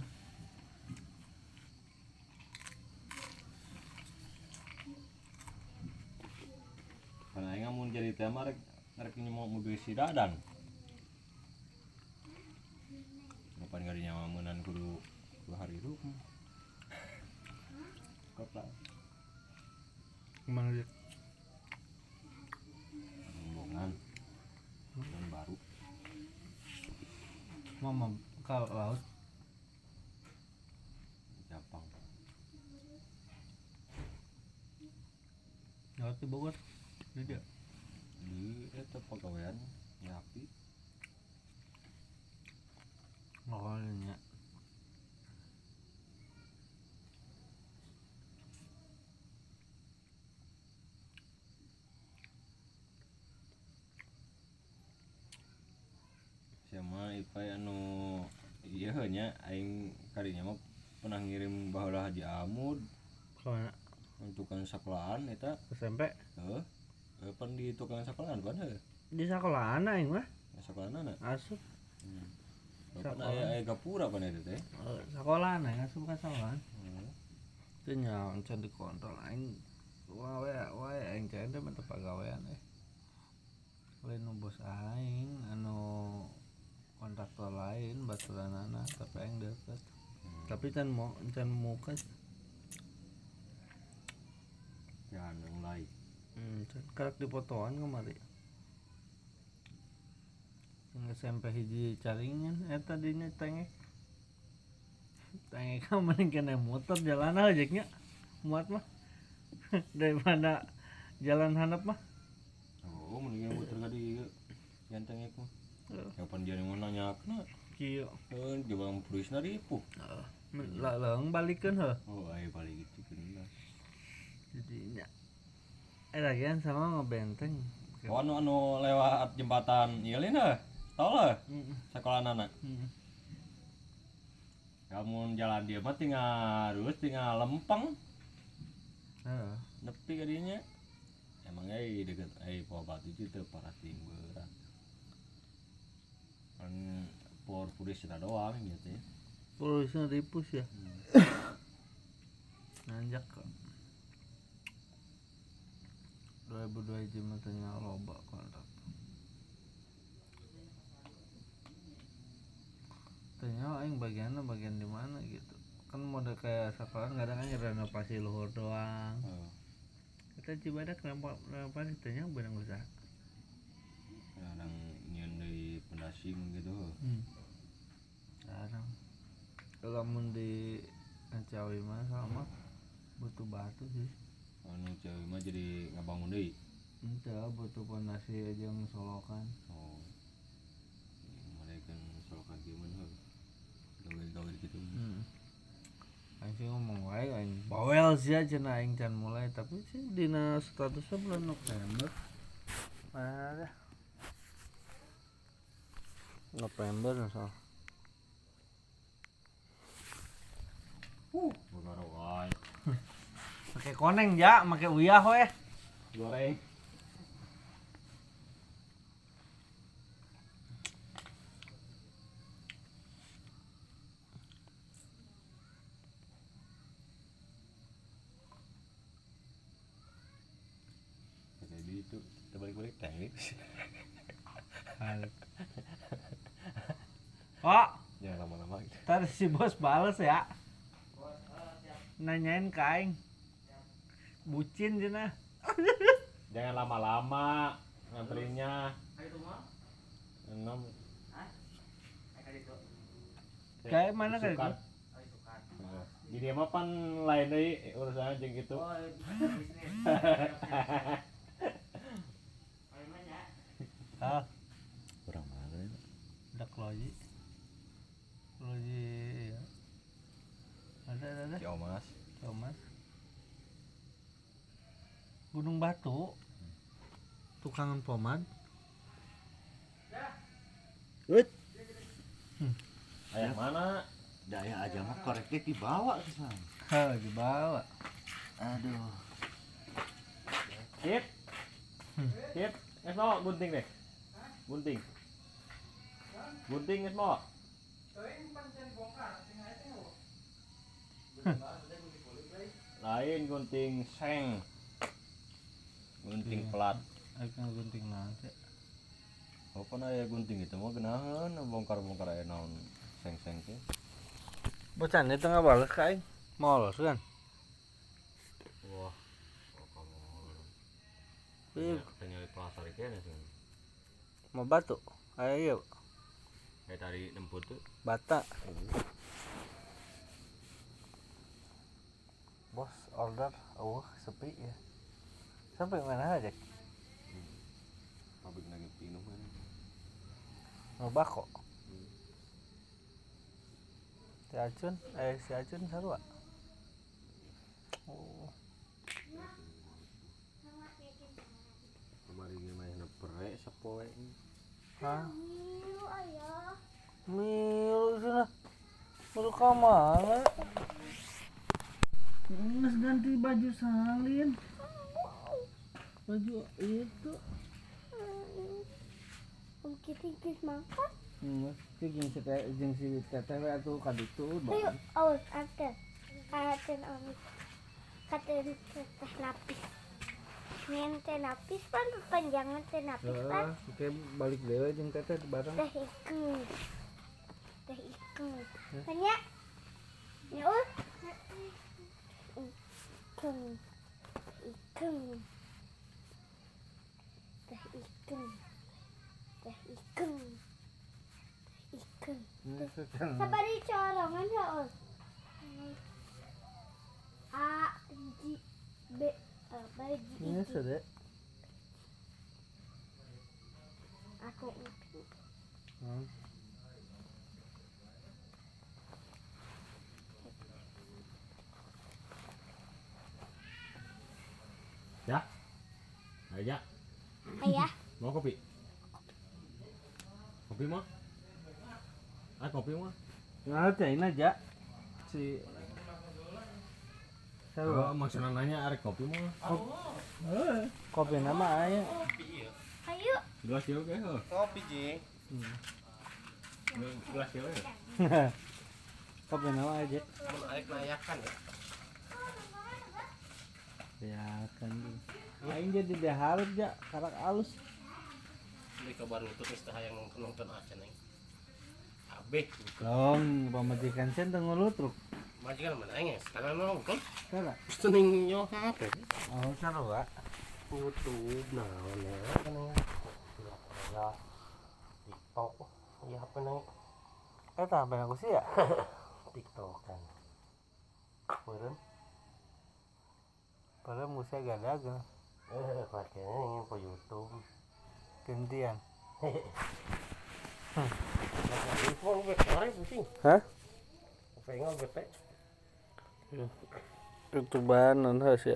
karena aing mun jadi tema rek rek mau mobil si Dadan. Kapan nggak dinyawa menan kudu dua hari itu. Kota Emang dia rombongan dan baru. mama ke laut. Japang. Laut di Bogor. Dia. Di eta pegawaian nyapi. Oh, nya. sama ipai anu iya nya aing kadinya mah pernah ngirim baheula Haji Amud Ke mana? tukang sekolahan eta SMP. heuh Eh, pan di tukang sekolahan pan Di sekolah anak yang mah. sekolahan anak Asup. Sekolahan. Aya aya gapura pan eta teh Eh, sekolah anak asup kan sekolah. Heuh. Itu nya can dikontrol aing. Wae wae aing teh teh mah teu pagawean eh. Lain bos aing anu kontraktor lain baturanana tapi aing deket. Tapi can mau can muka ya lain Hmm, can karak dipotoan kemari. Yang SMP hiji caringan eta dinya tenge. Tenge ka mending kena motor jalan aja nya. Muat mah. Daripada jalan handap mah. oh mendingan muter ka di yang tengek mah Heuh. kapan dia mau nanya kena Kieu. kan coba purisna ripuh Lah leung balikeun heuh. oh aya balik gitu kan Jadinya eh lagian sama ngebenteng. oh anu anu lewat jembatan ieu lain heuh Mm, sekolah anak kamu jalan dia mah tinggal terus tinggal lempeng. Nepi ke dinya emang eh deket eh pohon batu itu teu parah berat. Kan por kita doang gitu ya. Polisnya ripus ya. Nanjak kok. berdua hiji mah teu nya loba kontak aing bagiannya bagian di mana gitu kan mode kayak sekolah kadang kan renovasi luhur doang Oh. kita cibadak renov- renovasi tanya benang usaha Kadang nyeun deui pondasi gitu. jarang lamun di Ciawi mah sama butuh batu sih Anu cewek mah jadi ngabangun deui. Ente butuh pondasi aja yang solokan Oh. Mereka solokan gimana Gawel-gawel gitu. Hmm. Aing sih ngomong wae aing bawel sih aja nah aing can mulai tapi sih dina statusnya bulan November. Mana? November so. Bogor wae. Pakai koneng ya, pakai uyah we. Goreng. Jadi itu balik-balik teknik. Oh, Jangan lama-lama gitu. tadi si bos bales ya. Nanyain ke aing. Bucin cenah. Jangan lama-lama nganterinnya. Enam. Kayak mana kayak Isukan. Nah, Jadi emang pan lain deui urusannya jeung gitu. Ah, Kurang mana ya? ada kloji. Kloji ya. Ada ada ada. Si Omas. Thomas. Gunung Batu. Tukangan pomad. Ayah mana? Daya aja mah koreknya dibawa ke sana. Ha, dibawa. Aduh. Hit. Hit. Es mau gunting deh. Gunting. Gunting es mau. Lain gunting seng. Gunting plat. Akan gunting nanti. Apa na ya gunting itu mau genahan bongkar-bongkar aya naon seng-seng teh. Bocan itu nggak balik kain. Molos kan? Wah. Kamu. Iya. Tanya di pasar iki ya sih. Mau batu. Ayo, Kayak tadi nemput tuh. bata. Bos order, oh sepi ya. Sampai mana aja? Pabrik lagi pinuh kan. Mau bako. Si Acun, eh si Acun sarua. Oh, Kemarin main pere sapoe. Hah? Milu. Milu sana. Baru ke mana? Nges ganti baju salin. Baju itu. Mungkin tingkis makan. Hmm, jeung si jeung si teteh atuh kaditu Ayo, awas, aten. Aten, awas. Katen teh napis. Nyen teh napis pan, panjangan teh napis pan. Heeh, oke balik dewe jeung teteh bareng. Teh ikut. Teh ikut. Tanya. Ya, oh. Ikut. Ikut. Teh ikut. Teh. Ini sekarang. Sabar di corongan ya, Ol. A, J, B, eh, bagi Ini itu. sudah. Aku ngerti. Hmm. Aja. Ayah, Mau kopi? Kopi mah? Ah kopi mah? Ngatain aja si Oh, maksudnya nanya arek kopi mah? Kopi nama aya. ayo. Gelas kieu ge heuh. Kopi jing. Gelas kieu ge. Kopi nama aja. Mun aek layakan ya. Ya kan. aing jadi deharep ja karak alus Di kabar itu terus yang nonton aja nih. Abeh, dong pamajikan sen teu ngulutruk majikan ya? Sekarang nonton. Kara. Sening nyo apa? oh sarua YouTube naon ya kan ya. TikTok. Ya apa nang eta apa aku sih ya TikTok kan. Meureun padahal musia gadag eh pakainya ingin po YouTube. gantian. Hah? Youtuber non heus ya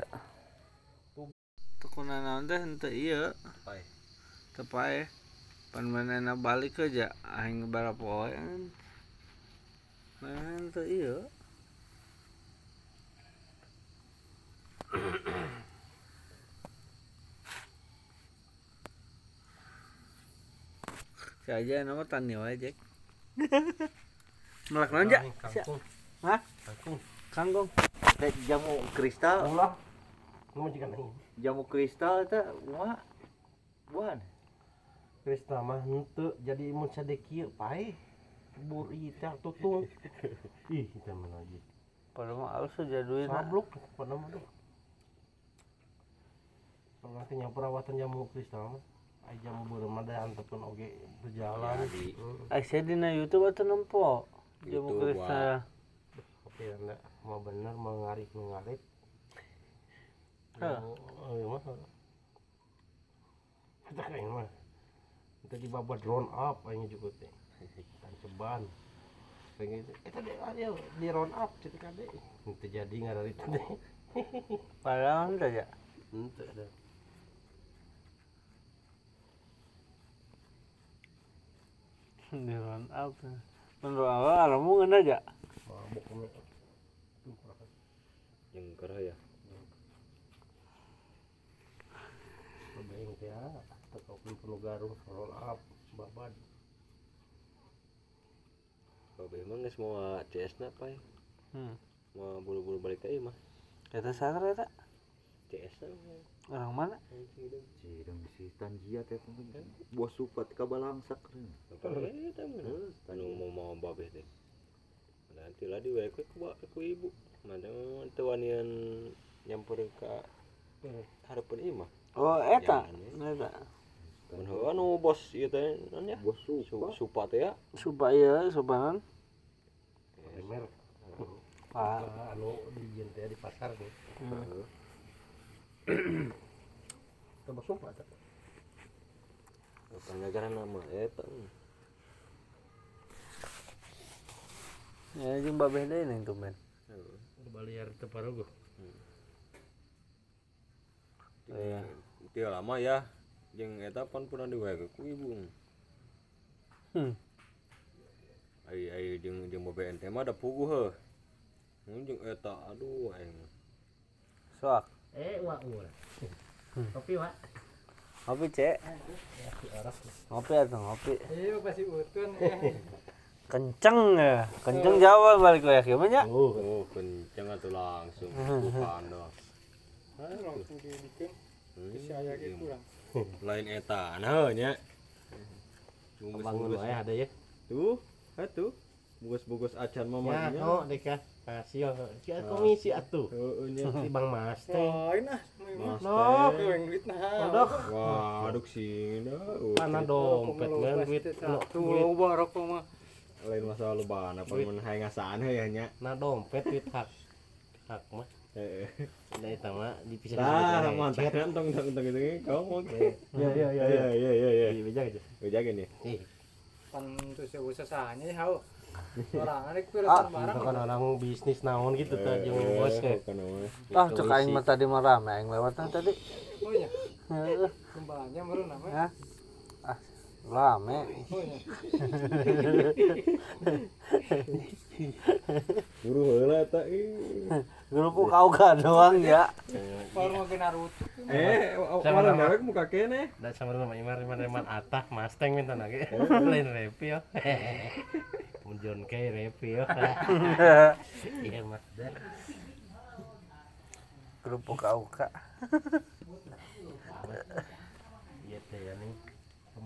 tekunan naon teh henteu ieu Pae. teu pae pan manehna balik aja aing barapa poe manehna henteu ieu Si aja nama tani wae Jack. Melak naon Kangkung. Hah? Kangkung. Kangkung. Teh jamu kristal, Allah. Nu majikan aing. jamu kristal itu wah buan. Krista mah henteu jadi mun sadekieu pae. Bur ieu teh tutung. Ih, kita mana lagi. Padahal mah alus aja duit na. Sabluk pada mah. Kalau nanti yang perawatan jamu kristal mah ai jamu beremada antepun oge berjalan. Jadi. Hmm. Ai saya dina YouTube atau nempo. Jamu kristal. Oke, anda mau bener mau ngarik ngarik. Hah. Oh, iya mah. Kita kayak mah. Kita di bawah drone up aing juga teh. Tan ceban. Pengen itu. Eta deh ayo di drone up cerita kade. Itu jadi ngarari itu deh. Padahal anda ya. Ente ada. Di run out. Menurut awal aramu ngena aja. Mabuk. Yang kerah ya. Kebayang teh ah. Tekokun penuh garung roll up babad. Kalau emang geus mau CS na pai. Hmm. Mau buru-buru balik ke imah. Kita sadar ya tak? CS. Orang mana? Cideng si Tanjia teh bos supat ka balangsak. Eh, tamu. Anu mau mau babeh teh. Nanti lah di wae ku ku ibu. Mana teu wanian nyamperin ka harapan imah. Oh, eta. Eta. Mun heuh anu bos ieu teh naon ya? Bos Su- supat. Supa teh ya. Supaya subanan. Primer Pak. anu di jen teh di pasar nih. Coba sumpah tak. Panjagaran nama eta. Ya jeung babeh deui ning tumben. Baliar teu parogo. Iya. Dia lama ya. Jeung eta pan pernah di wae ku ibu. Hmm. Ai ai jeung jeung BBN teh mah da puguh heuh. Mun jeung eta aduh aing. Soak. Eh, wa ur. Kopi wa. Ngopi, Cek. Ngopi atuh, ngopi. Iya pasti utun. Kenceng ya. Kenceng Jawa balik mah nya. Oh, oh kenceng atuh langsung bukan dah. langsung dibikin. Hmm, Saya kurang. Lain eta nah nya. Bangun wae ada ya. Tuh, atuh. Bungkus-bungkus acan Ya, mamanya. oh dek ya. Kasih ya. komisi atuh. Heeh nya. Si Bang Mas teh. Lain ah. Mas No. duit nah. Wah, aduk sing dah. Mana dompet men duit. Tuh rokok mah. Lain masalah lu bana pan mun hayang ngasaan ya nya. na dompet duit hak. Hak mah. Heeh. Da eta mah dipisah. Tah, mantap kan tong tong tong gitu. Kamu. Ya ya ya Ya ya. ya ya ya. Iya beja aja. Bejaga nih. Ih, Pan tuh saya usah sahanya ya hau. Orang ada ah, kuliah barang. itu kan orang bisnis naon gitu tah jeung bos Eh, namanya. Ah, cek aing mah tadi mah rame aing lewatna tadi. Oh iya. Heeh. Iya. Buru heula eta ih. Grup kauga doang ya. Baru mau ke Naruto. Eh, nama. dewek muka kene? Da sama rumah Imar Imar Imar Atah Mustang minta lagi. Lain repi yo. Mun John Kay repi yo. Iya Mas. grup uka-uka Iya teh ya nih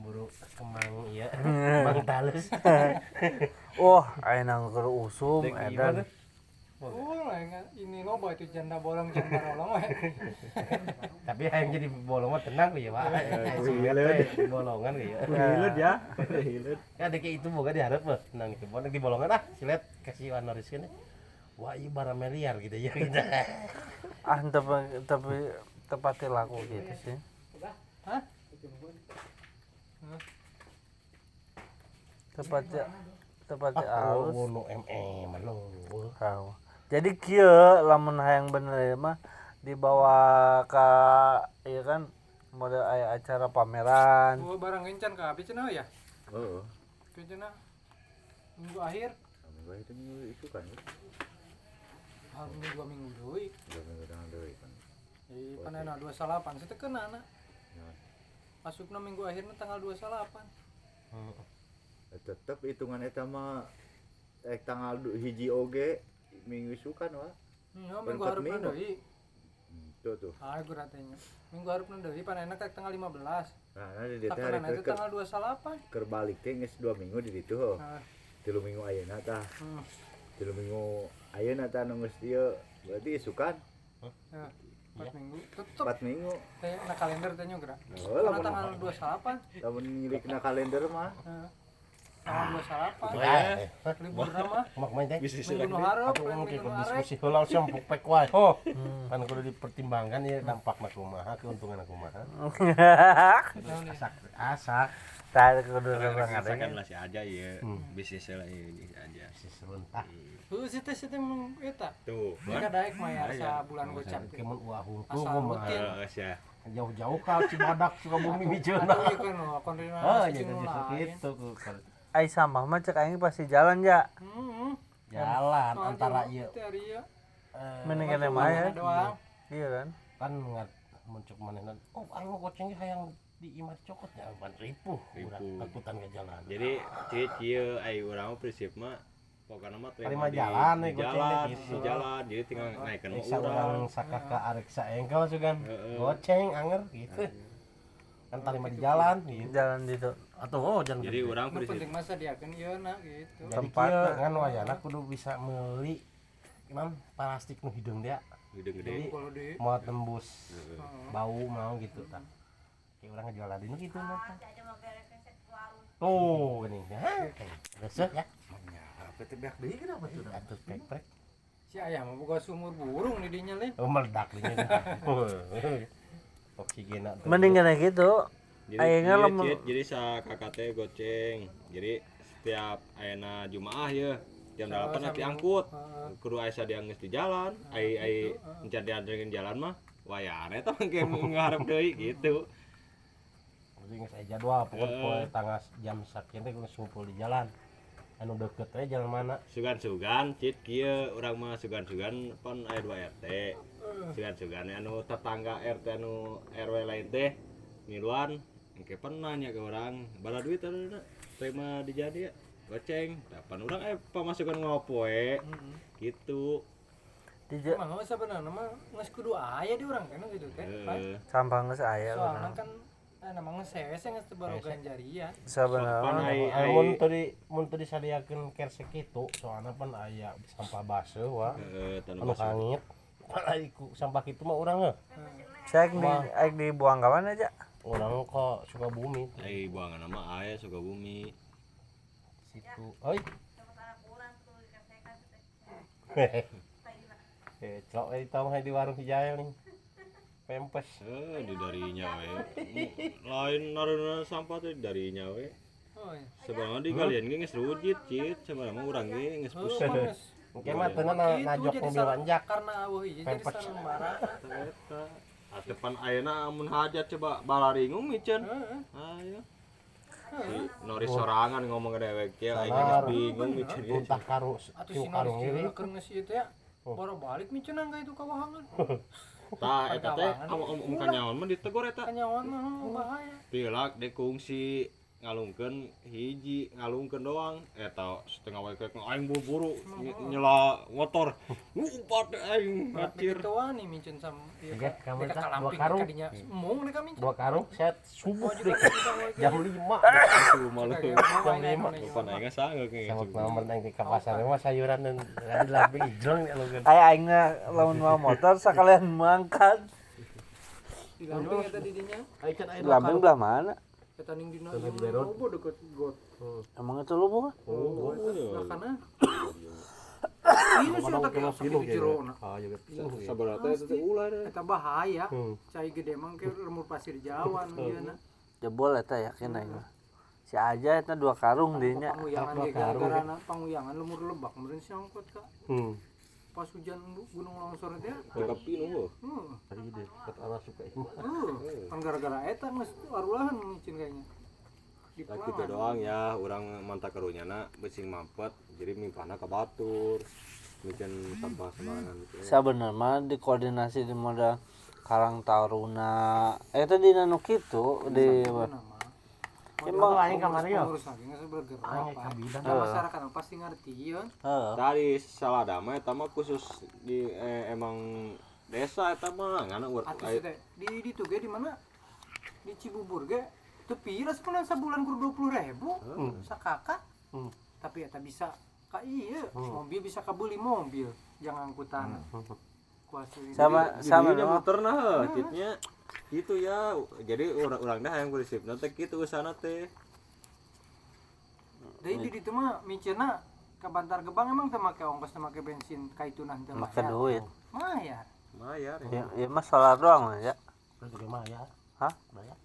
pemburu kemang iya. Kemang talus wah aya nangker usum Dek, edan? Oh, ini loba itu janda bolong janda bolong tapi yang jadi bolong mah tenang ya pak. Bolongan ya. Hilut ya. Hilut. ya ada kayak itu boga diharap mah tenang itu bolong di bolongan ah silet kasih wanoris kan wah iya barang meliar gitu ya. Gitu ah tapi tapi tepatnya laku gitu sih. Tepatnya tepatnya oh halus no mm lo. Jadi kieu lamun hayang bener ya mah dibawa ke iya kan model aya acara pameran. Oh, barang encan ka abi cenah ya. Oh, Ke cenah minggu akhir, kami itu minggu itu kan. hari minggu dua minggu deui. Udah minggu dengan deui kan. Di panena 28 saya teu anak. Masukna minggu akhirnya tanggal 28. Eh, Tetep hitungan eta mah eh tanggal hiji oge minggu sukan wa. Ya, minggu Empat minggu. deui. Hmm, Tuh. Ah, gue ratenya. Minggu harupna deui panena ka tanggal 15. Nah, nanti dia teh hari itu tanggal 28. keur balik teh geus 2 minggu di ditu. heuh. Nah, Tilu minggu ayeuna tah. hmm. Tilu minggu ayeuna tah nu geus dieu berarti isukan Ya, 4 minggu. Tetep 4 minggu. teh na kalender teh nya geura. Oh, lamun tanggal 28. lamun ngirikna kalender mah Nah, Tanggal 28. eh Libur mah mak main teh Bisa mungkin diskusi heula sempuk pek wae oh kan kudu dipertimbangkan ya dampakna kumaha keuntungan kumaha asak asak Tadi kudu orang Rasakan ada. lah si aja ya. Hmm. Bisnis lah ini aja. seserentak Heuh si teh si teh mah eta. Tuh. Mereka daek mayar Aya. sa bulan gocap. kemun uah rutin. Eh, ya. jauh-jauh ka Cibadak Sukabumi miceuna Aduh, ieu kan oh, kondina oh si jadi gitu. Ai sampah mah cek aing pasti jalan ya. Hmm. jalan Oh, antara aduh, ieu teh ari ieu. eh, Mending kene mah ya. Iya kan? kan ngat muncul manehna oh aing mau goceng hayang di imah cokot ya ban ripuh takutan ke jalan Jadi cik kieu ai urang prinsip mah pokoknya mah Terima di- jalan, di goceng jalan, deh, gitu. di jalan. Jadi tinggal naikkan urang. orang sakaka areksa engkel sugan goceng anger gitu kan tarima di jalan gitu. Jalan di atau oh jangan Jadi urang Nu prinsip penting masa diakeun ieu na gitu. jadi Tempat, kan wayana kudu bisa meuli non plastik nu hidung dia. Gede-gede. Kalau di mau tembus bau mau gitu tak kayak orang ngejual ladino gitu nah tuh gini ya. Resep ya. Beak deui kenapa tuh atuh pek-pek si ayah mah boga sumur burung di dinya lin. oh meledak ini oksigen Mending kena gitu. Jadi Ayeuna lamun- jadi sa kakak teh goceng. Jadi setiap ayana Jumaah ya jam 8 nanti angkut. Heeh. Kudu aya dianggeus di jalan, ai ai encan dianterin jalan mah wayane tah mangke ngarep deui gitu. jadi nggak saya jadwal pokoknya poe tanggal jam sekian teh kudu ngumpul di jalan anu deket aja jalan mana Sugan-sugan cit kieu urang mah sugan-sugan pon aya 2 RT. Sugan-sugan anu tetangga RT anu RW lain teh miluan engke pernah nya ke orang bala duit ada terima dijadi ya goceng dapan urang eh pemasukan ngopoe Heeh. gitu Di ja- Emang mah sebenarnya mah geus kudu aya di urang kana gitu. Heeh. sampah geus aya Soalnya kan eh namanya sewe geus teu barogan jarian. Sebenarnya Pan ai- ai- mun teu di mun teu disadiakeun kersek kitu soalna pan aya sampah baseuh wa Heeh, tanah anu basah. Hangit Padahal iku sampah kitu mah urang heuh saya di aik dibuang ka mana aja. urang kok suka bumi ai buangan nama aya suka bumi situ. Oi. Eh, cok eh tahu di warung hijau nih. Pempes. eh di darinya we. Lain naruna sampah teh darinya we. Oh iya. sebenarnya di kalian ge geus rujit cit. Sebenarnya geus urang ge Oh. Oke mah najok jadi mobil lanjak. Karena aweuh ieu jadi Pempes. sarembaran. Eta. Atepan ayeuna amun hajat coba balaringung micen. Heeh. Ayo. Si Noris sorangan ngomong ke dewek ya, geus bingung micen. Untah karu Atuh tiu si ieu keur geus ieu teh ya. Baru balik micen angga itu kawahangan. Tah eta teh om om kanyawan mah ditegur eta. Kanyawan mah bahaya. Pilak kungsi ngalungkeun hiji ngalungkeun doang. Eta setengah wae kayak aing buru-buru ny- nyela motor. Ngumpat aing ngacir Gitu wani mincen sam ieu ka- kamu tak dua karung. kadinya mung mereka mincen. dua karung set subuh Oh, deh jam lima. Itu malu Jam lima. Lupa aing sangat kayak sama nomor neng di pasar mah sayuran dan hijrong nih alungkeun Kayak aingna lamun mau motor sakalian mangkat. Di lamping eta Lamping belah mana? Eta ning dina yang di lobo deket got. Emang itu lu bukan? Oh, iya. nah kana. Ini sih kayak pinuh sakit jero na. ah juga pinuh ya Sabar teh itu teh ulah deh. Eta bahaya. Hmm. Cai gede mah ke lemur pasir Jawa nu ieu na. Jebol eta yakin aing mah. Si aja eta dua karung dinya. Panguyangan gara-gara panguyangan lemur lebak meureun si angkot ka. hmm Pas hujan gunung longsor teh. Teka pinuh heuh. Heeh. tadi deh kata suka ini Heeh. Kan gara-gara eta geus arulahan micin kayaknya. Di Nah, gitu doang ya, orang mantap karunyana besing mampet, jadi mimpana ke batur. Mungkin sampah sembarangan gitu. Sabenerna mah dikoordinasi di modal Karang Taruna. Eta di nanu kitu di Emang aing kamari. Nah, masyarakat pasti ngerti. Heeh. Tadi salah dama eta mah khusus di eh, emang desa eta mah ngana ur Atuh sih teh di di tuh ge di mana? Di Cibubur ge teu pira sebulan sabulan kur 20.000 sakaka. Hmm. Tapi eta bisa ka ieu mobil bisa kabeli mobil jangan angkutan. Kuasa ini. Sama sama no. muter nah citnya gitu ya. Jadi orang-orang dah yang berisip nanti gitu usahana teh. Deui di ditu mah miceuna ka Bantar Gebang emang teu make ongkos teu make bensin kaitunan teu Make duit. Mayar. Mayar. Ya, ya mah solar doang ya. berarti ke Maya Hah? Maya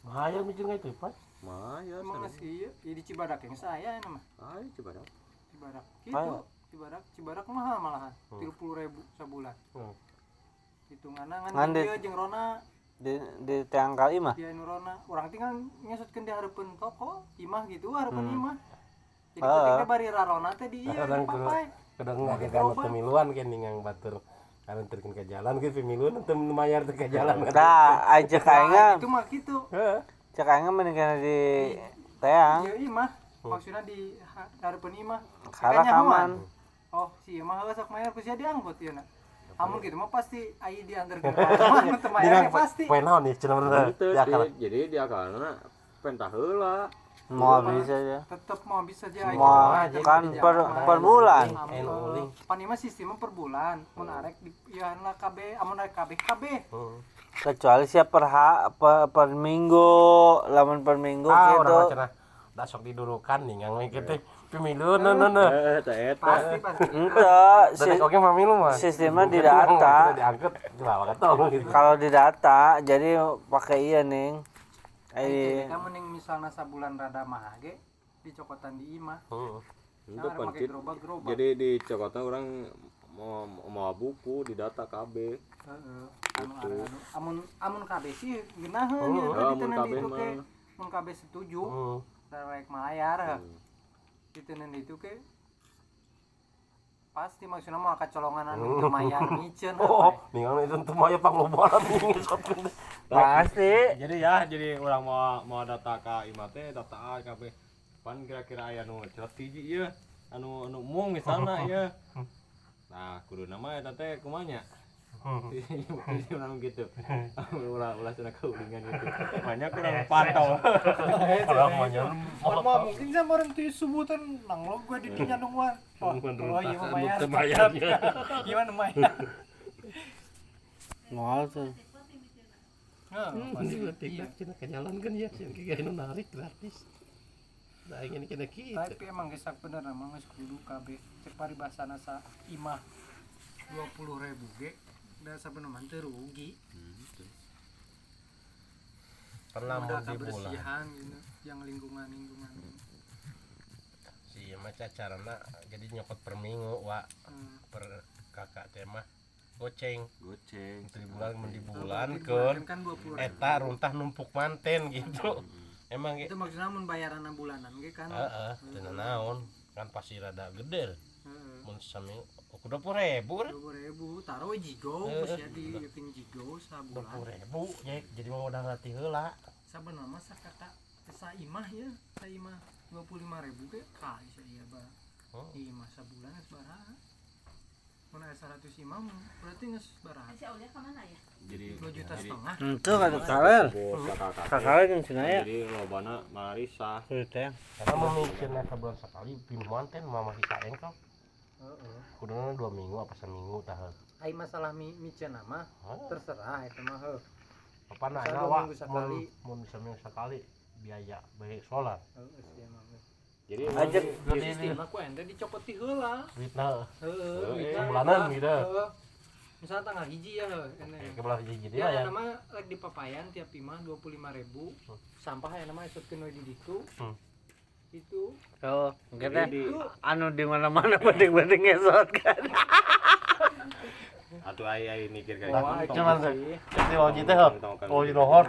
Maya mungkin nggak itu pas Mayar. Emang sana. sih ya di Cibadak yang saya ini mah. Ayo. Cibadak. Ayo. Gitu. Cibadak, Cibadak mahal malahan. 30.000 sebulan. Hmm. Hitunganna ngan Ngan di- dia Rona, Di di tiang kali mah. dia nu Rona. Urang tinggal nyesutkeun di hareupeun toko, imah gitu, hareupeun Hmm. imah. Jadi Ah. ketika bari Rarona teh di Orang di papai. kadang nggak pemiluan kan yang batur karena terkin ke jalan ke pemiluan untuk mayar ke jalan Tah aja Nah, kainga itu mah gitu. cek aingna mendingan di teang. Ieu imah. Maksudnya di ha- hareupeun imah. Kalah Makanya aman. Oh, si imah sok mayar ku sia diangkut ieu na. Amun gitu mah pasti ai rumah teu mayar ya pasti. poin naon nih cina bener ya kan di- jadi dia karena pentah heula. Mau bisa aja. tetep mau bisa aja ai Mau gitu. kan per per bulan. Amun, pan ieu mah sistemnya per bulan. Mun arek di ieu lah KB amun arek KB KB. Kecuali siap per ha, per, per minggu, lamun per minggu ah gitu. orang cina dah sok didudukan nih teh pemilu no no no Eh, eta eta. pasti pasti Enggak, oke pemilu mah sistemnya di data. Kalau di data, jadi pakai iya ning. Eh, Kita mending misalnya sabulan rada mah ge dicokotan di imah. Hmm. Itu Nah, pakai pancit. Jadi di Cokota orang mau mau buku di data KB. Heeh. Anu anu amun amun KB sih geunaheun Oh, nya oh, amun KB mah. mun KB setuju Hmm. rek malayar ditenen itu ke pasti maksudnya mau kecolongan anu teu mayar micen oh nih itu tuh maya panglobaran pasti. Jadi ya, jadi orang mau mau data ke imate data A KB. Pan kira-kira aya nu cerat hiji ieu. Anu anu mung misalna ieu. Nah, kudu nama eta teh kumanya. Jadi orang gitu. Ulah ulah cenah kaulingan gitu. Banyak kurang pantau. orang Mun mah mungkin sama orang tuh subutan nang lo gua di dinya nungguan. Oh, oh iya. Gimana mayar? Mau tuh. Heeh, pasti tidak cina ke jalan kan ya yang kayak gini narik gratis nah ini kena kita Tapi emang gesak bener emang kudu KB cek paribasana sa imah 20.000 ge da sabenerna teu rugi. pernah Udah mau di bulan kebersihan gitu, yang lingkungan-lingkungan. si maca carana jadi nyokot per minggu wa Hmm. per kakak tema goceng Goceng. di bulan di bulan Di kan 20.000. eta runtah numpuk manten gitu emang Itu gitu maksudnya mun bayaran bulanan ge kan. heeh teu naon kan pasti rada gede Heeh. mun sami aku dua puluh ribu kan? 20.000 taruh we jigo Heeh. geus ya di jigo dua puluh sabulan. ribu ya jadi mau udah ngerti heula. Sabenerna mah sakata? Sa imah ya. Sa imah dua puluh lima ribu ke kali saya bah Oh. imah sebulan es baraha mana seratus imah berarti nges baraha jadi dua juta jadi setengah. Itu kan kakak Kaler jeung cenah ya. jadi lobana marisa Cerita karena mau mikirnya sebulan sekali pinuh manten mama kita engkau Heeh. kuduna dua minggu apa seminggu tah Ai masalah mi micen nama terserah itu mah heuh. apa nah ya dua wa minggu sekali. mun mun seminggu sekali biaya baik solar jadi Ajak Ya sistem aku ente dicopot ti heula. duitna Heeh. Heula. gitu. Misalnya tanggal hiji ya ene. ke belah jadi Ya, ya nama lagi di papayan tiap imah 25.000. Sampah ya nama isutkeun we di ditu. Hmm. Itu Oh, kita di anu di mana-mana penting-penting ngesot kan. atau ai ai mikir kayak Wah, gitu cuman sih. Jadi mau gitu heuh. Oh di nohor.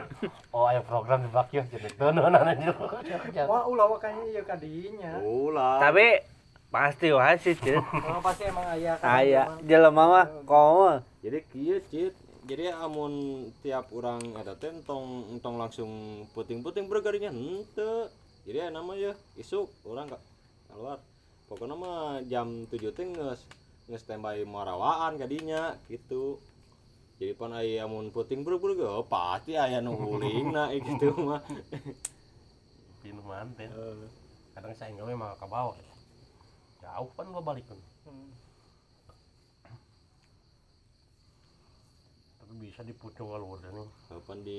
Oh aya program di bakyo jadi teuneun anu juga. Wah, ulah wakanya ieu kadinya. ulah Tapi pasti wae sih, Cit. Oh, pasti emang aya kan. Aya emang. jelema mah komo. jadi kieu cit jadi amun tiap orang ada teh entong entong langsung puting-puting bergarinya henteu jadi ya nama ya isuk orang ka keluar pokoknya mah jam 7 teh nges nges standby marawaan kadinya gitu jadi pan aya amun puting berger oh, pasti aya nu uling na gitu mah Pinuh manten. Kadang saya enggak mah ke bawah. Jauh kan gua balik kan. Hmm. Tapi bisa dipucung kalau udah nih. kapan di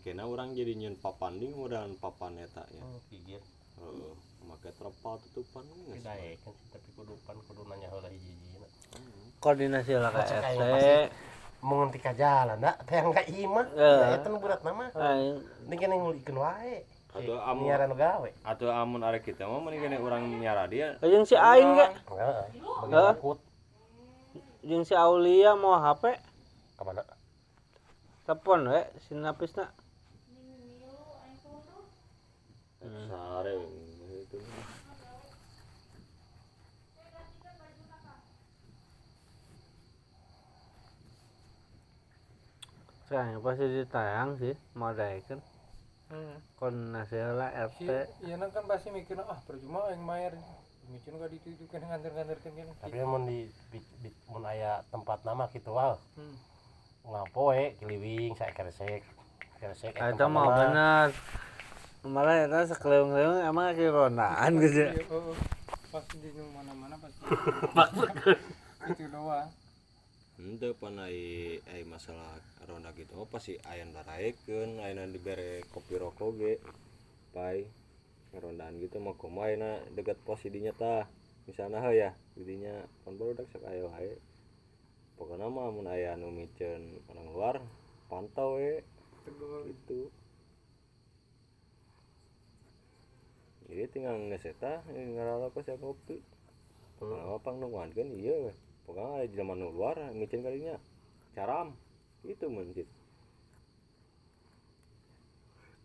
kena orang jadi nyun papan di kemudian papan eta ya Oh. Heeh, make terpal tutupan. Tidak ya kan tapi kudu pan kudu nanya heula hiji-hiji. Koordinasi lah ka Cek aing RT. Mau ka jalan dah, teh enggak. Ya eta nu berat nama. Aing Ini kan yang ngulikeun wae. Atau Eh, amun- nyiaran nu gawe. atau amun arek kita mah mending kena orang nyara dia jeung si aing ge, Heeh. Jeung si Aulia mau HP, ka telepon we si napisna. sare itu Sekarang pasti ditayang sih, mau daekeun. Hmm. Lah Si, RT. iya kan pasti mikirnya ah percuma yang mayar. Micin ka ditu itu kan. Tapi mun di, di, di mun aya tempat nama gitu wah. Hmm. Ngapo we kiliwing saya keresek. Keresek Itu mau bener. Malah eta sekeliling-keliling emang ki rondaan gitu. Iya, heeh. Pasti di mana-mana pasti. Itu doang. ente pan ai ai masalah ronda gitu oh pasti aya daraekeun aya dibere kopi rokok ge pai ngerondaan gitu mah kumaha na dekat pos dinya tah misalnya ya didinya pan baru dak sak aya wae pokoknya mah mun aya nu miceun orang luar pantau we. Itu jadi tinggal ngeseta ngarala pas ya kopi Nah, apa nungguan kan iya pokoknya ada di zaman luar micin kalinya caram. Itu mencit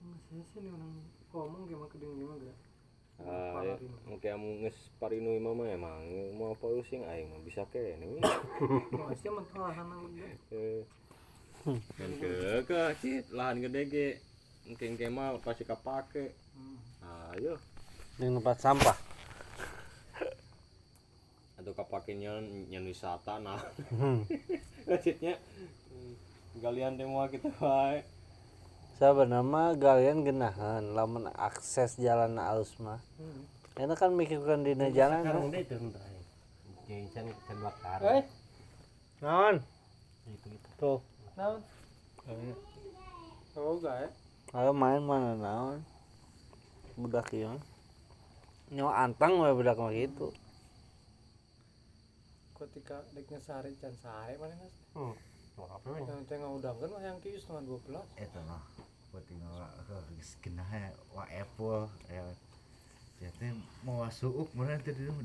Masih sih nih orang ngomong gimana kedeng gimana gak? Ah mungkin kamu nges parinu mama emang mau apa using aing mah bisa ke ini. Masih mentolahan eh kan ke ke cit lahan gede ge. Mungkin kema pasti kapake ayo. Di tempat sampah. atau kapake nyan wisata nah. Hmm. citnya galian teh kita wae Sebenarnya galian genahan lamun akses jalan alus mah. Enak kan mikirkan di jalan. Sekarang deh itu. Jadi can bakar. Eh, Naon? Itu itu. Tuh. naon? Oh gak ya? Ayo main mana naon? Budak ieu. mah. Nyawa antang we budak mah gitu. Ketika dek ngesari can sare mana mas? Hmm. Mau? Yang yang ya. Ya mau suuk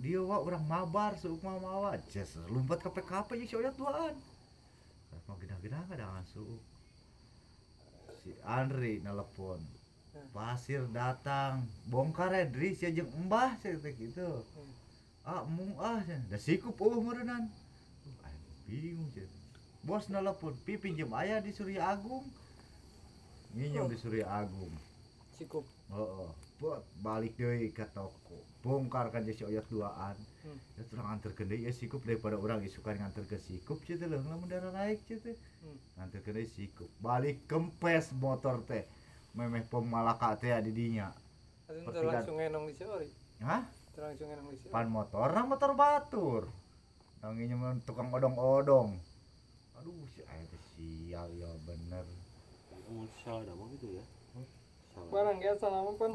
dia wa urang mabar suuk mah mawa jas lumpat ka PKP si oyat duaan. Mau kadangan suuk. Si Andri nelpon. Pasir datang, bongkar ya Dri sia jeung embah teh gitu. Ah, mu ah sia. Da sikup. Uh, aing bingung sia. Bos nelpon, pi pinjem aya di Surya Agung. Nginjem di Surya Agung. Cukup Heeh. Buat balik deui ke toko. Bongkar kan si oyot duaan. Hmm. Ya terang anterkeun deui ya sikup daripada orang isukan nganterkeun sikup kieu teh leung lamun darah naik teh. Hmm. Nganterkeun deui sikup. Balik kempes motor teh. Memeh pemalaka teh di dinya. Pertigaan. langsung enong di Siori. Hah? Langsung enong di Siori. Pan motor, motor batur. Nanginya mah tukang odong-odong. Aduh, si aya teh sial ya bener. Mau salah dah mah gitu ya. Barang ya salah pan.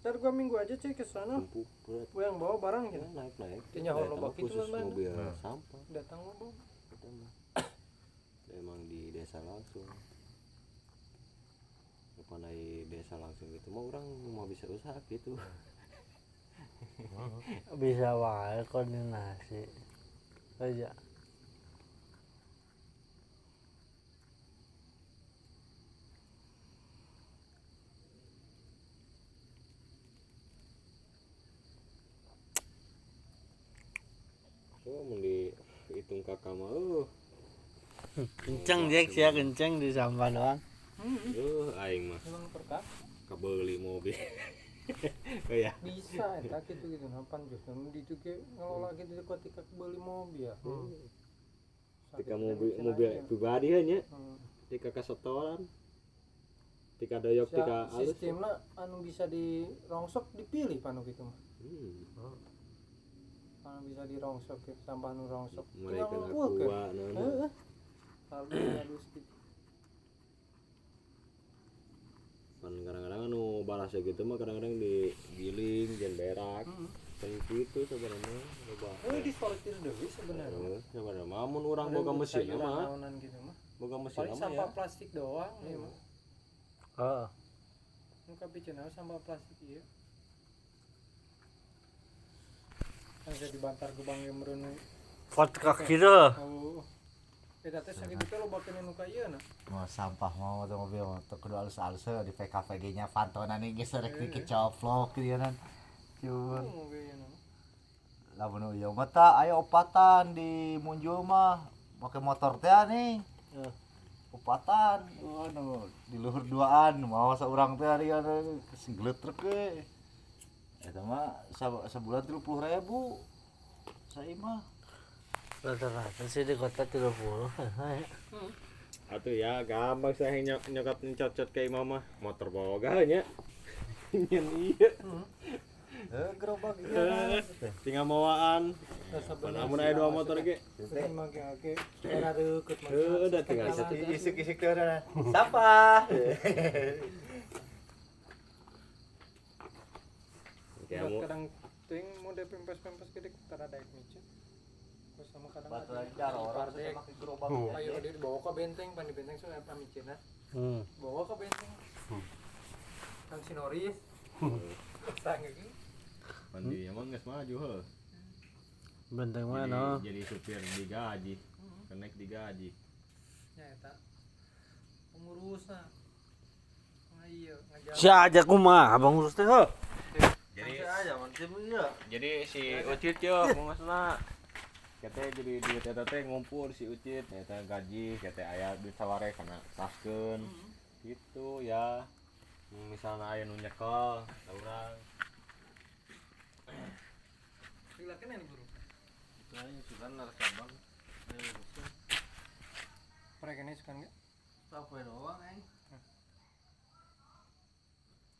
Ntar gua minggu aja cuy ke sana. Gua yang bawa barang Ya, gitu. naik naik. Kayaknya Datang horlobak itu kan, mobil Nah. sampah. Datang mah bawa. Kita mah. Emang di desa langsung. Depan dari desa langsung gitu mau orang mau bisa usaha gitu. bisa wae koordinasi aja Oh, mau dihitung kakak mah, uh, kenceng Jack ya kenceng di sampah doang. Uh, aing mah. Emang kebeli mobil. oh ya, bisa eta gitu gitu napan justru di itu ke ngelola gitu ketika beli mobil. ketika mobil mobil pribadi hanya, Hmm. ketika kasetoran, ketika doyok, ketika alus. sistemnya anu bisa dirongsok dipilih panu gitu mah. Hmm, Anu bisa dirongsok ya, sampah nu rongsok. mulai kena ngumpulkeun. kuah, nah, nah. Heeh. Halus gitu. kan kadang-kadang anu balasnya gitu mah kadang-kadang digiling dan berak Hmm. kan gitu sebenarnya coba Oh, disortir deui sebenarnya. Eh, sebenarnya mamun orang boga mesin mah naonan gitu mah. boga mesin mah sampah ya plastik doang ya mah. oh Nu kapikeun sampah plastik ieu. Kan jadi bantar gebang yang mereunu. kot kaki tuh Oh. Eta teh sakitu teh loba kene nu ka ieu na. mau sampah mau motor mobil motor kudu alus-alus di PKVG nya pantonan ini geus rek dikit coplok gitu kan cuman Oh, na. lamun ieu mah tah aya opatan di Munjul mah make motor teh nih Eh. opatan anu di luhur duaan mau saurang teh ari anu sigletrek we eta mah sa- sabulan 30.000 saya mah. Rata-rata sih di kota 30 ya. atuh ya gampang saya nyok nyokot nyocot kayak mama motor boga nya nyen iya. Eh gerobak Eh, tinggal mawaan namun aya dua motor ge. Terus make ake. Era deukeut mah. Eh, udah tinggal satu isik-isik teh udah Udah mau kadang ting mode pempes-pempes gede tara daek micin. Terus sama kadang ada ajar orang Partek. pakai gerobak Ayo dia dibawa ke benteng, pan di benteng sudah apa micin hmm. Bawa ke benteng. Kang Sinoris. Sange ki. mandi emang geus maju heuh benteng jadi, mana jadi supir digaji kenek digaji Ya eta. Pengurusna. Nah iya, ngajar. si aja kumaha abang urus teh heuh. Jadi aja mantep ya jadi si Ucit yo maksudna kete jadi duit eta teh ngumpul si Ucit eta gaji kete aya duit saware kana taskeun. Gitu ya. Misalnya aya nu nyekel da urang. Silakan ini buru. sudah narasabang. Mereka ini suka enggak? sampai doang eh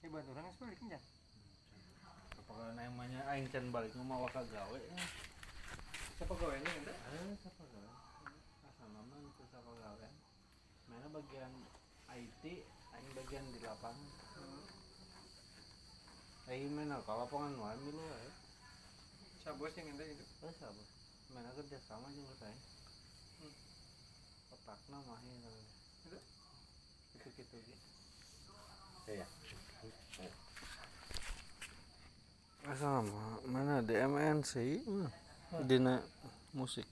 Eh bantu orang sebalik enggak? Apakah namanya aing can balik ngomong waka gawe? Eh Siapa gawe ini enggak? eh siapa gawe? Asal nama itu siapa gawe? Mana bagian IT aing bagian di lapangan. Aing mana kalau lapangan wae milu wae. Siapa bos yang enggak itu? eh siapa? Mana kerja sama juga saya otakna mah ya Itu. gitu gitu gitu Iya. Sama mana DMN sih? Dina musik.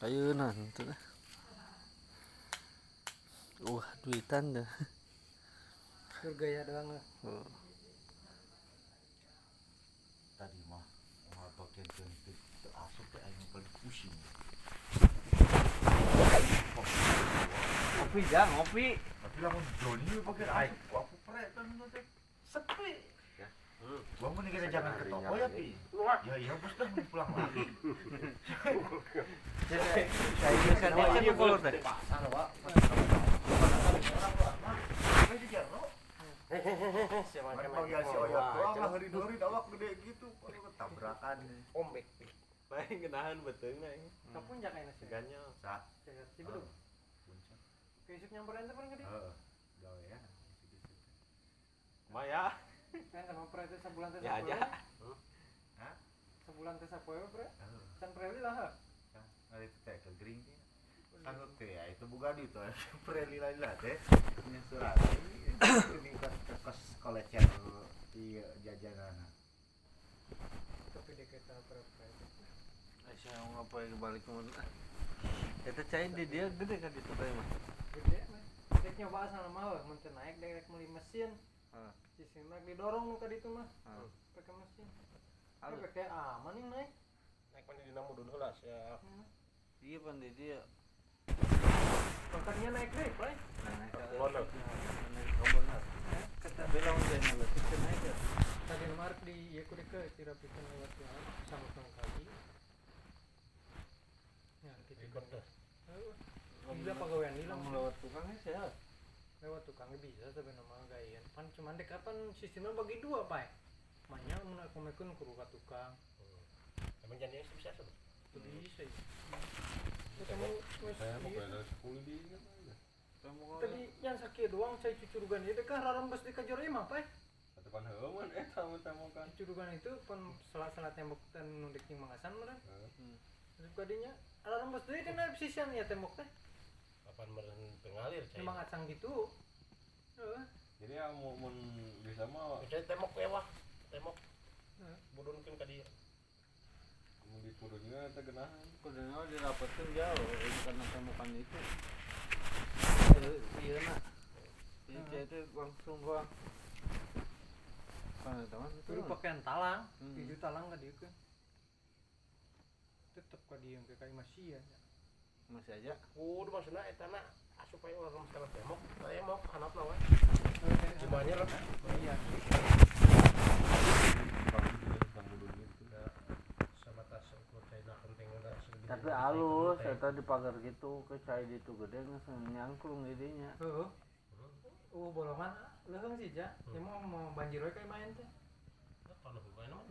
Ayeuna itu dah wah duitan dah. Bergaya doang lah. Oh. tadi mah mau bagian kentik asup teh aing paling pusing. Ngopi ja ngopi. Tapi lamun Joni pakai air. Aku prek kan teh sepi Mau nih kita jangan ke toko ya pi. Ya iya bos dah mau pulang lagi. Saya kan dia kalau teh. pasar pak. Panggil si Oyot doang lah hari-hari awak gede gitu Kalau tabrakan ombek. Lain kenahan betul nih. Kapun belum. Besok nyamperin tuh paling gede. Gawe ya Maya. Kan sama pre teh sebulan teh Ya aja. Hah? Sebulan teh sapoe pre. Can pre lah. ha? Ada itu teh ke gering teh Sanggup teh ya itu bukan itu Preli lagi lah teh Ini surat Ini kos kos kolecian Iya jajanan Tapi dek kita pre pre. Saya mau ngapain balik ke mana? Eta cai di dia gede kan itu teh mah. Gede mah. Dek nyoba sana mah mun naik dek meuli mesin. Heeh. Sistem naik didorong nu ka ditu mah. Heeh. Pakai mesin. Tapi kayak aman yang naik. naik mana di namu dulu lah ya Iya pan di dia. Makanya naik deh. Nah, naik ke lah. naik ke benar. Kata bilang udah nyala kita naik ya. Tadi kemarin di ya kudu ke dirapikan lewat ya sama sama kaki. Ya, Heeh. Gila pegawaian hilang Kamu lewat tukangnya sehat. Lewat tukangnya bisa tapi nama gayan pan cuman dek kapan sistemnya bagi dua pak. Manya mun aku mekun ke rumah tukang. Emang jadi bisa bisa ya kamu wes iya. sepuluh di Kamu tadi yang sakit doang saya cucurugan itu kan rarang bos di kajor emang pak. Atau kan heuman eh tamu-tamu kan. cucurugan itu pan salah-salah tembok dan nundek yang mangasan meren Hmm. terus kadinya rarang bos itu kan sisian ya tembok teh kapan meren pengalir cai emang acang gitu Heeh. Jadi ya mau mun bisa mah Jadi temok mewah temok Heeh. budunkeun ka dieu mau dipurunnya teh genahan. Kudengar dirapatkan jauh ini karena temukan itu. Eh, Iya nak. Ini cai itu langsung gua. Kan teman itu. Kudu pakaian talang, Hmm. hijau talang ka dieu kan. Tetep ka dieu ke kayak masih ya. Masih aja. kudu maksudna eta na supaya orang salah temok temok hanap lawan semuanya lah Iya. Tapi halus, eta di pagar gitu ke cai itu gede langsung nyangklung idinya. Heeh. Uh, bolongan leuheung sih ja. Ya mau mau banjir we kayak main teh. Kalau bukan mah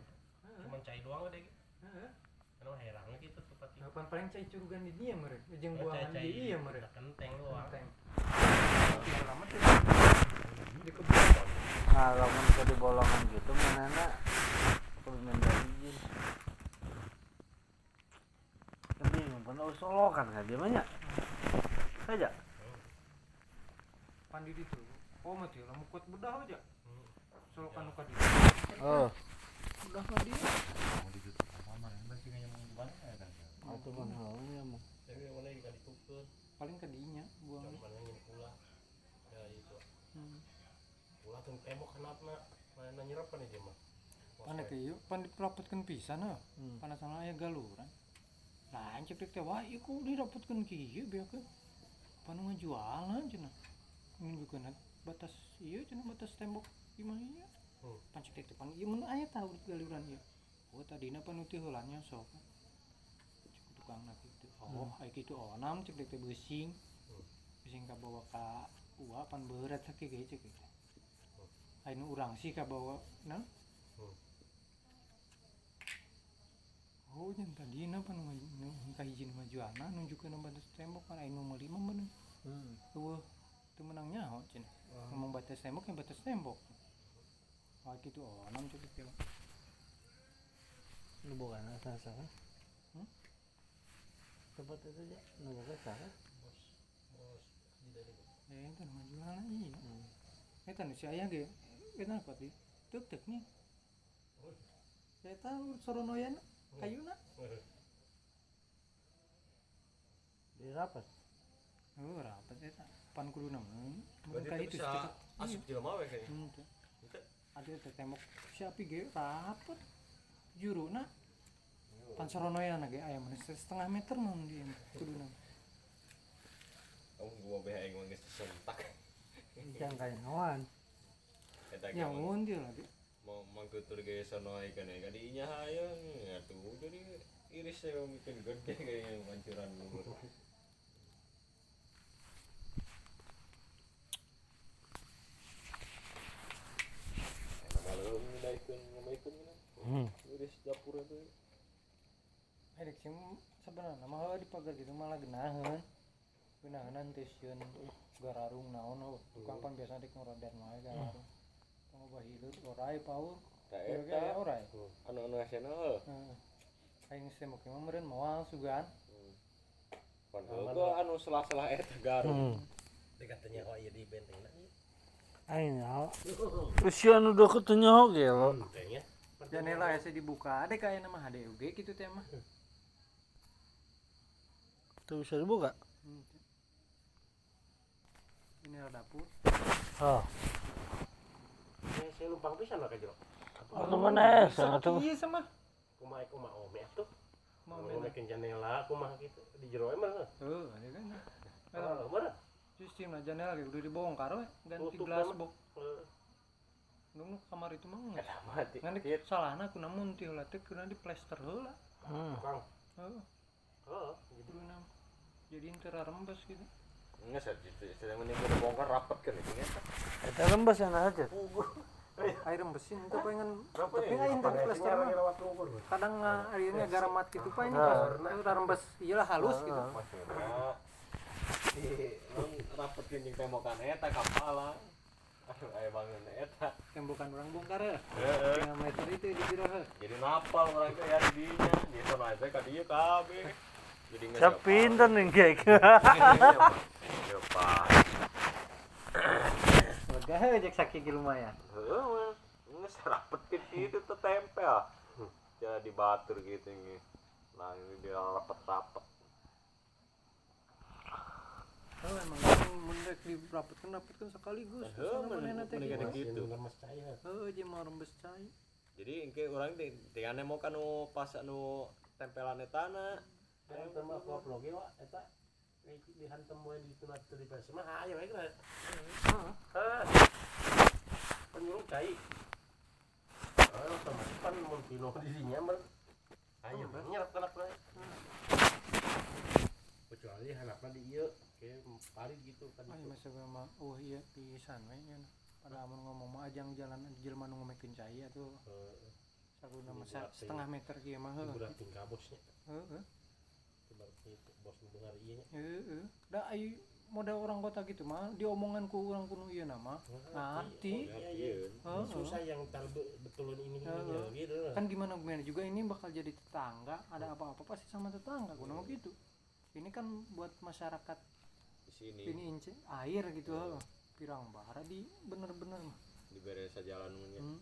cuma cai doang deh Heeh. herang gitu itu Kapan paling cai curugan di dia mere. Jeung buangan cai di iya mere. kenteng doang Teng. Biar lama tuh. Di kebun. Nah, lamun ke di bolongan gitu mana nak kudu minta izin. Tapi pernah usolokan kan dia banyak. Saja. Pandi di tuh. Oh mah teh lamun kuat bedah aja. Solokan nu ka dieu. Oh, Bedah ka dieu. mau ditutup apa mana masih nggak mau gimana ya kan itu halnya mah. tapi yang mana juga ditukeun Paling ka dinya buang. yang mana yang pula ya itu Hmm. pula tuh temok hanapna mana nyerap kan dia mah Pane ke ieu pan dipelapetkeun pisan heuh. Hmm. Panasana aya galuran. Lah cek dek teh wah iku dirapetkeun kieu biakeun. Panu ngajualan cenah. Nunjukkeun batas ieu cenah batas tembok imah ieu. Hmm. Pan cek dek teh pan ieu mun aya tahu galuran ieu. Oh tadina pan nu teu heulanya sok. Cek tukangna kitu. Oh, aya kitu onam cek dek teh beusing. Hmm. Beusing kabawa ka uwa pan berat sakit ge cek dek. Aya nu urang sih kabawa naon? Oh, yang tadi na pa nung nung kahijin majuana nunjukin ng batas tembok kan ay nomor lima bener. Hmm. Tuh, itu menangnya ho cina. Ngomong batas tembok yang batas tembok. Wah gitu oh, enam cukup ya. Lu bukan asa kan? Hmm? Tempat itu aja, lu bukan asa Eh, itu majuana iya. Hmm. Eh, kan si ayah ge, kita apa sih? Tuk tuk nih. Saya tahu soronoyan kayuna. Dirapat. Oh, rapat eta. Pan kudu. Berarti Bukan itu itu asup jelema we kayaknya. Hmm. Ada tembok siapi ge rapat. Juruna. Pan soronoyan ge aya mana setengah meter non di kuduna. Kamu gua beha aing mah geus sentak. can kayak nawan Eta ge nyamun dia lagi mau mangkutur ge sono ikan ikan di inya hayang atuh jadi iris saya bikin gede kayak pancuran luhur. Hmm. iris dapur itu. Edik sih sebenarnya mah di pagar gitu malah genahan genahan teh sieun gararung naon oh. tukang pan biasa dik ngoroder mah gararung. Tong bahilut orai paur Da kira-kira orai. Anu anu asena heuh. Heeh. aing teh make mah meureun moal sugan. Pan heuh anu selah-selah eta garung. Hmm. dekatnya oh iya di benteng Aing ya. Usia nu udah ketunya oge lo. jendela asa dibuka. Ada kayak nama HDUG gitu teh mah Tuh bisa dibuka. Ini ada dapur. Oh. saya saya lumpang pisan lah kajero Aku mana? Sangat tuh. iya sama. Kumaha kumaha ome tuh. Mau mau main bikin jendela kumaha gitu. Di jero emang oh ada kan oh mana sistem jendela gitu udah dibongkar we ganti nama. box Nunggu kamar itu mah nggak. ada mati Ngan dik salahna kuna muntih lah teh kuna di plester heula. Hmm. kang Heeh, oh kuna jadi intera rembes gitu. Nggak sih, sedang menimbul bongkar rapat kan itu nya. Kita lembas yang aja. Air rembesin itu pengen tapi aing tadi lumpur kadang nga airnya garamat gitu pak ini pas udah rembes iyalah halus gitu. Di non rapat jeung tembokan eta kapala. Aduh, aya bangun eta. Yang bukan orang bongkar ya. Tinggal meter itu di. Jadi napal orang teh ya di dinya. Jadi sono aja ka dieu kabeh. Jadi nggak Siapa pinter nih kayak. Ya Pak. Lega heuh jeung sakit lumayan. Heeh, mah. Nggak serapet ke situ tuh tempel. Jadi batur gitu nih. Nah, ini dia rapet-rapet. Oh emang kan mendek dirapetkeun rapetkeun sekaligus. Heuh, Sana manehna teh mending gitu. ada gitu. Heuh jeung mau rembes cai. Jadi engke orang di tingane mau kanu pas anu tempelan eta wa eta di dihantem we mah we cai. Oh, sama pan mun pino di dinya mah. Ayo, nyerap anak we. Kecuali di ieu parit gitu kan. Oh iya pisan we nya. Pada amun ngomong mah ajang jalan jelema nu ngomekeun cai atuh. Setengah meter kieu mah bosnya. Heeh. Berarti itu bos nu beungar ieu nya. Heeh. Da ai modal orang kota gitu mah diomongan ku urang kuno ieu nama. Ngerti. Iya, iya. Heeh. Susah yang tar be- betulun ini ya, gitu. Kan gimana gimana juga ini bakal jadi tetangga, ada apa-apa pasti sama tetangga kuno mah gitu. Ini kan buat masyarakat Di sini ini ince air gitu heuh. Pirang bara di bener-bener mah. dibere sajalan mun nya. Hmm.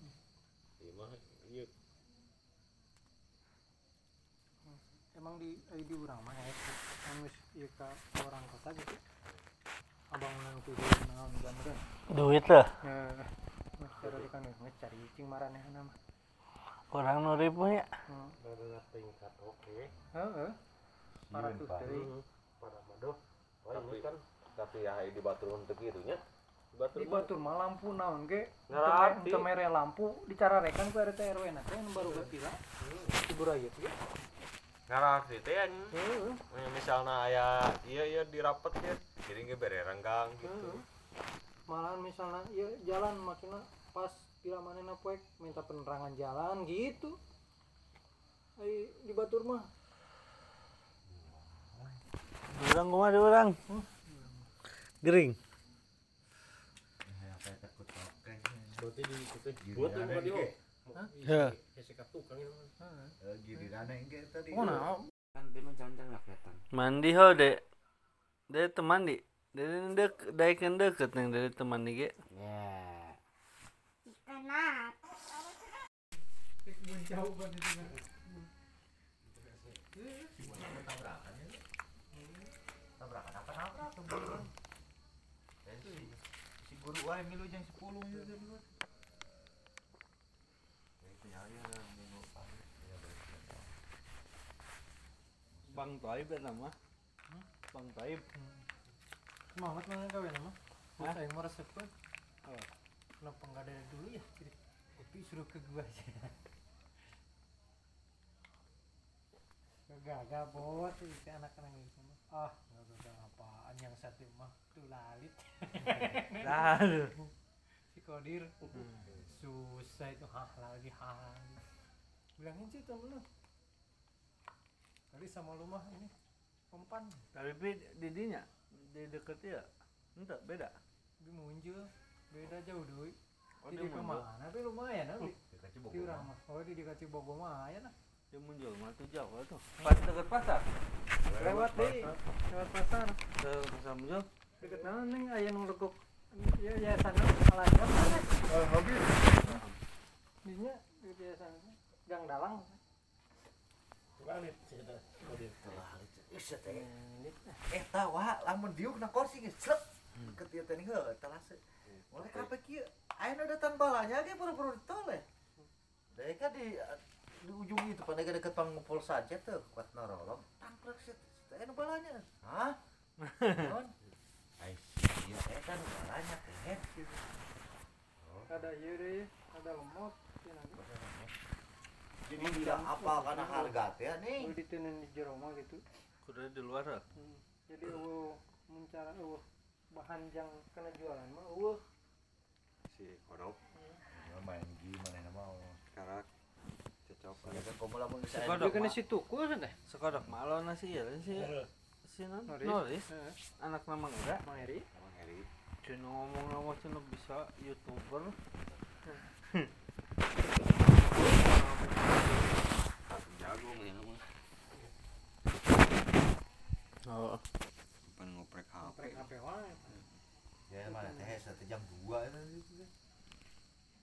Ieu mah ieu Emang di eh, di urang mah ya, geus ieu ka orang kota gitu. Abangunan kudu naon beneran. Duit lah. Nah, cara di kan ngecari cing maranehna mah. Orang nu ribu ya. Hmm. Benar tingkat oke. Heeh. Para tuh dari Pada madoh. Oh, ini kan tapi ya di batur untuk gitu nya. Di batur di mah batur mah lampu naon ge Ngarati. untuk mere lampu dicararekan ku RT RW na teh anu baru gapila di burayot ge ngarasi teh nya. heeh misalnya aya iya iya dirapet ya jadi nggak bere renggang gitu. Heeh malahan misalnya ya jalan maksudnya pas pila manehna poek minta penerangan jalan gitu. Ai di batur mah. Orang kumah di orang. Gering. berarti di itu buat Ya. Ya Mandi ho dek. Dari teman di. Dari dek, dari kan deket nih dari teman di ge. Kenapa? si guru wae milu jam 10 gitu dulu Bang Toib ya nama. Bang Toib. Semangat mana kawin mah. Hah? Aing mau resep we. kenapa nggak dari dulu ya jadi kopi suruh ke gua aja gagah bos si anak-anak itu mah. ah nggak gagal apaan yang satu mah tuh lalit Lalu. si kodir susah itu hah lagi hah bilangin sih temen lu tadi sama lu mah ini umpan. Tapi pi- didinya di deket ya. Ente beda. dia muncul beda jauh doi. Oh, di mana tapi lumayan tapi Dikasih di bogor. orang mah. Oh di dikasih bogor mah ya nah Dia muncul mah tuh jauh tuh. Pas deket pasar. lewat deh lewat pasar. Ke pasar. Muncul. deket mana neng? Ayah nu legok. Ya ya sana. Alaja Oh, mobil. dinya di sana. Gang dalang Lalit cerita. Iya teh. Eh tah wah lamun diuk na kursi geus slep. Ketia teh heuh talase. Mulai kape kieu. Ayeuna datang balanya ge buru-buru ditoleh. Dari kan di di ujung itu pada dekat pangumpul saja tuh kuat norolong tangkrek sih teh nu balanya. Hah? Non. Ai teh kan balanya teh. ada deh ada lemot Jadi tidak apa karena harga teh nih. lu ditenen di jero mah gitu. Kudu di luar ya. Hmm. jadi eueuh mencara eueuh bahan yang kena jualan mah eueuh. Si kodok. Main gimana nama karak. Cocok. Kan komo lamun Sekodok. dia kena si tuku kan deh? Sekodok malon nasi ya si si Noris. Noris? Anak nama enggak Mairi emang Heri. Cina ngomong nama cina bisa youtuber mah mah oh. Bukan ngoprek HP prek HP wae Ya mana teh satu jam dua itu.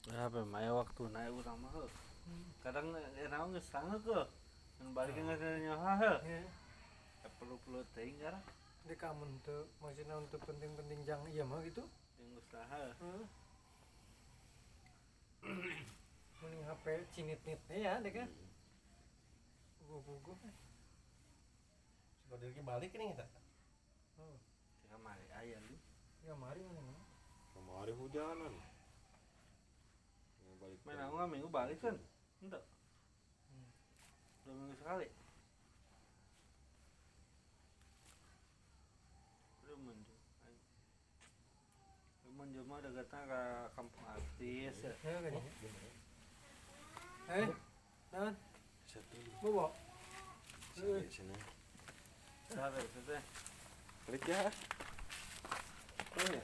ya apa maya waktu naik urang mah kadang enak geus sangat ke dan balik nggak ada nyawa ya Ya, perlu perlu ting karena di kamu tuh maksudnya untuk penting-penting jang iya mah gitu? Yang usaha. Heeh. Mending HP cinit-nitnya ya deh kan gugu-gugu Kalau dia balik ini kita. tiga mari ayam ya mari mana mah kemarin hujanan. Yang balik main aku nggak minggu balik kan enggak. Dua minggu sekali. Belum menjual belum menjual mah dekatnya ke kampung artis ya. Ya kan itu teh. kerja oh ya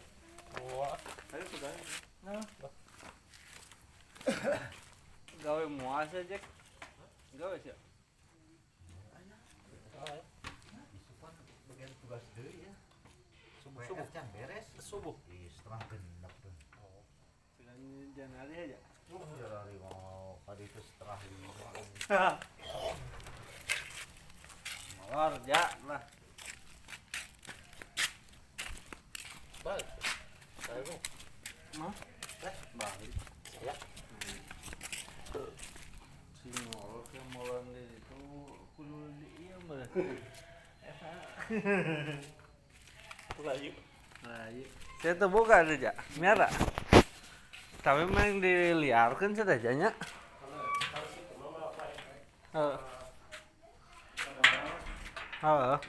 nah Gawe. Gawe sih. Bagian tugas deui ya. subuh can beres. Subuh. Di setengah genep tuh. Sekarang Januari aja. Mau tadi itu setengah lima. Kerja lah. Balik. Saya tuh. Mah? Balik. Ya. Si ngolok yang molan di itu kudu di iya mah. Nah, iya. Saya tuh buka aja, miara. Tapi main diliarkan saja Heeh. Halo.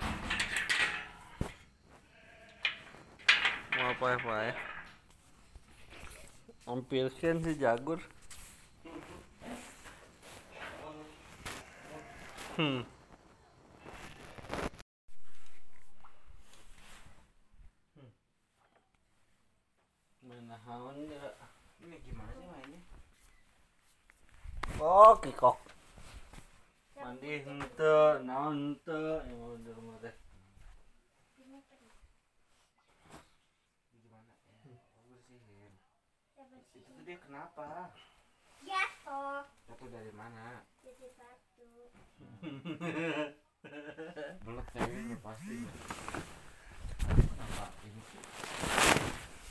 Mau apa ya? Ampilkan si jagur. Hmm. Main nahan ya. Ini gimana sih mainnya? Oh, kikok. Mandi hente, naon hente, yang mau di rumah teh. Itu dia kenapa? Jatuh Jatuh dari mana? jadi batu. Belut cewek pasti. Kenapa ini?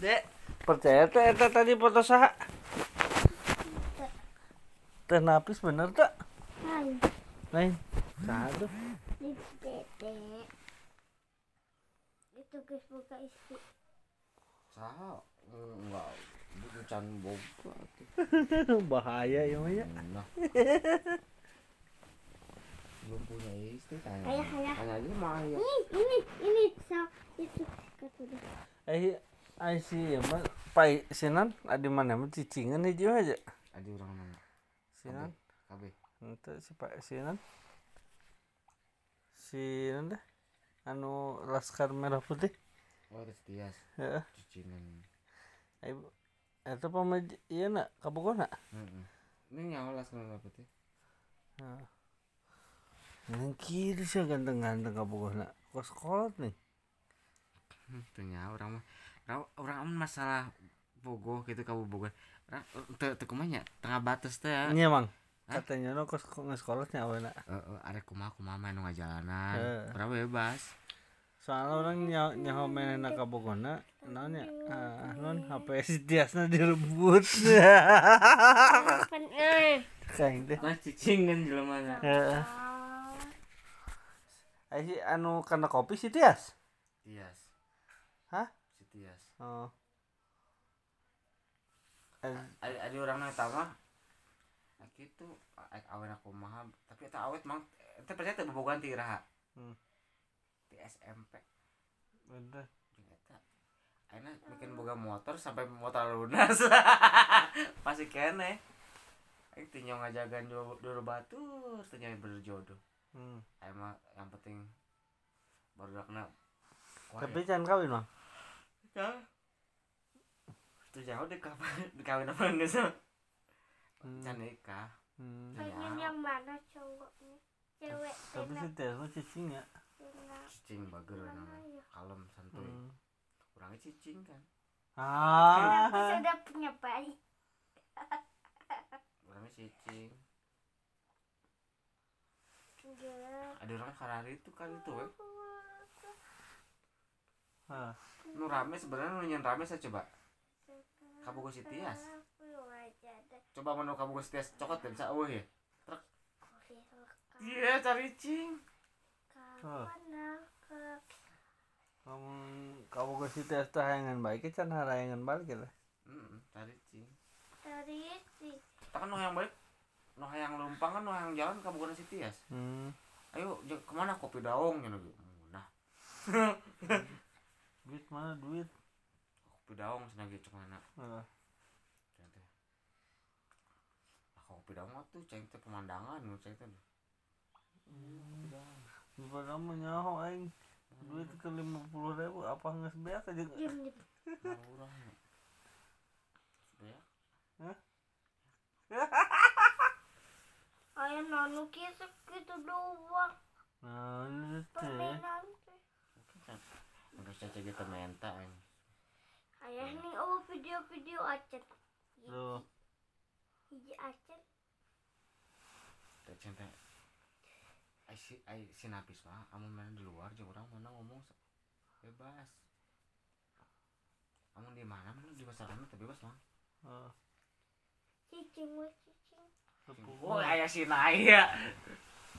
Dek, percaya teh eta tadi foto saha? Teh napis bener tak? Hai, Lain. Dede. Itu guys buka isi. Saha? Enggak. can boga tuh. bahaya ya mah ya Nah. Belum punya istri tanya. Ayah, ayah. Tanya aja sama ayah. Ini, ini, ini, so, itu, kata eh ai si ya mah pai sinan adi mana mah cicingan hiji aja Ada orang mana? sinan Kabe. Ente si pak sinan sinan deh anu laskar merah putih Oh, ada Tias. heeh Cicinan. ai eta pamaj ieu na kabogona Heeh. Ini nyawa lah sekarang apa tuh? Nang kiri siya ganteng-ganteng kabogona kos kolot nih Hmm, tuh nyawa orang mah. Orang masalah bogoh gitu kabu bogoh. Orang teu teu kumanya tengah batas teh ya. Iya mang? Katanya no kos nges kolotnya awalnya Heeh, ada kumaha kumaha main ngajalanan. Heeh. Orang bebas. soalnya orang nyaho nyaho menena kabogona naonnya ah non HP si Tiasna direbut Kan, eh. kain deh Nah, cicingan jelema na. Si anu karena kopi si Tias Tias. Hah? Si Tias. oh Eh, ada ada orang nang mah nah gitu awen aku mah tapi eta awet mang eta percaya teu bobogohan ti Hmm. di SMP bener. Eta ayeuna bikin boga motor sampai motor lunas. Pasti kene. Aing teu nyong ngajagan dulu, teu nyai berjodoh. Hmm. mah yang penting baru kena tapi jangan kawin mang. Ya itu jauh deh kapan dikawin apa enggak sih Hmm. can nikah hmm. Pengen yang mana cowoknya? Cewek tapi si enak, Tias mah cicing ya cicing Mana namanya ya? kalem santuy hmm. orangnya cicing kan ah sudah punya bayi. orangnya cicing ada orang karari itu kan itu we Ah. nu rame sebenarnya nu nyen rame saya coba kabogo si Tias. Coba menu kabogo si Tias cokot deh bisa eueuh ya. Kopi iya cari cing. Aku kamu kamu ke si Tias teh hayangan baik can harayangan balik ya heeh cari cing. Dari si kita kan nu hayang balik. Nu hayang lumpang kan nu hayang jalan kabogo si Tias hmm. ayo ke mana? Kopi daung gitu. Nah. Duit mana? Duit. Kopi daung cenah gitu mana Ah. Ceng teh. Nah, kopi mah tuh ceng teh pemandangan nu ceng teh. daripada mah nyaho aing. Duit ke lima puluh ribu apa nggak biasa di Murah. Ya. ayah nanu kisah gitu doang. Nah ini teh. Enggak saja kita menta ini. ayah nih oh video-video acet tuh hiji acet Teh ceng teh. Ai si ai si napis mah amun mana di luar jeung urang mana ngomong bebas. Amun di mana mana di masyarakat teh bebas mah. ah, cicing weh cicing Oh, aya si Naya.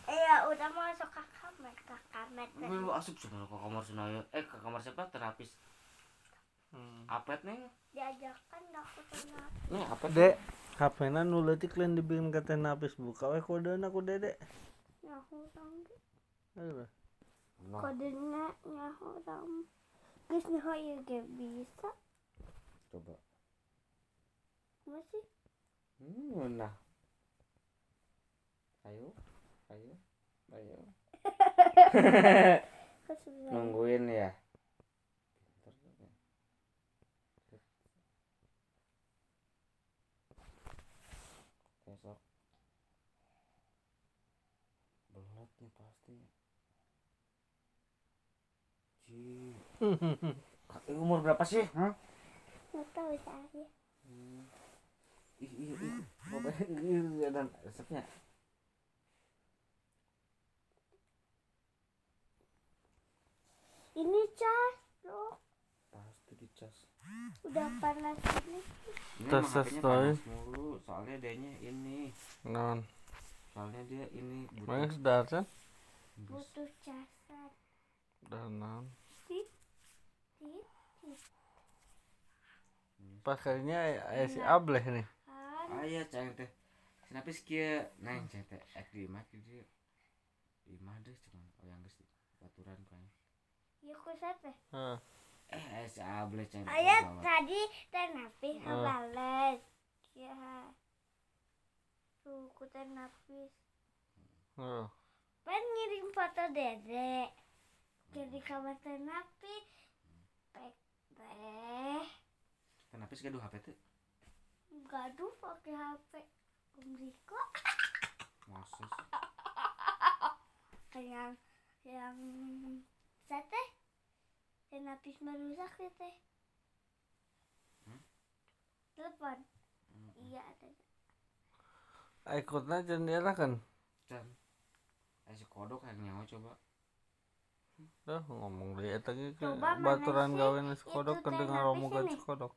eh ya udah masuk ke kamar ke kamar. Lu asup cenah ke kamar si Naya. Eh ke kamar siapa? Terapis. hmm. Apet nih. diajarkan aku sama Nih apet. dek HP na nu leutik lain dibikin kata napis buka we kode aku dede nyahu orang Aduh. Nah, kodenya nyahu orang guys nyahu ya gak bisa coba. masih Hmm, nah. Ayo, ayo, ayo. Nungguin ya. Pinter juga. Besok. Belat nih pasti. Ci. Eh, umur berapa sih? Hah? nggak tahu saya Ih, ih, ih. Bapak, ih, dan resepnya. ini cas loh Pasti dicas. udah panas ini Ini Tes, emang tes, HP-nya toy. panas mulu, soalnya dia ini, non soalnya dia ini Mana kan butuh casan dan non tit tit tit ini pakainya aya si Ableh nih. Kan. Aya cang teh. Kenapa sih kia neng cang teh? Ek di imah di di imah deh cuman oh yang geus baturan kan. Ya ku sate Heeh. eh aya si able cang ayah tadi teh napis ngebales ya tuh ku teh napis Heeh. Pengen ngirim foto dede. Jadi kamar teh napis pek teh kenapa sih gaduh HP tuh? Gaduh pakai HP Om Riko. Maksud yang yang sate teh. Napis merusak ya teh. Hmm? telepon. Iya ada. Ikutnya jendela kan can aya si kodok yang nyawa coba Dah ngomong ke Coba mana baturan si itu kodok kedengar si kodok.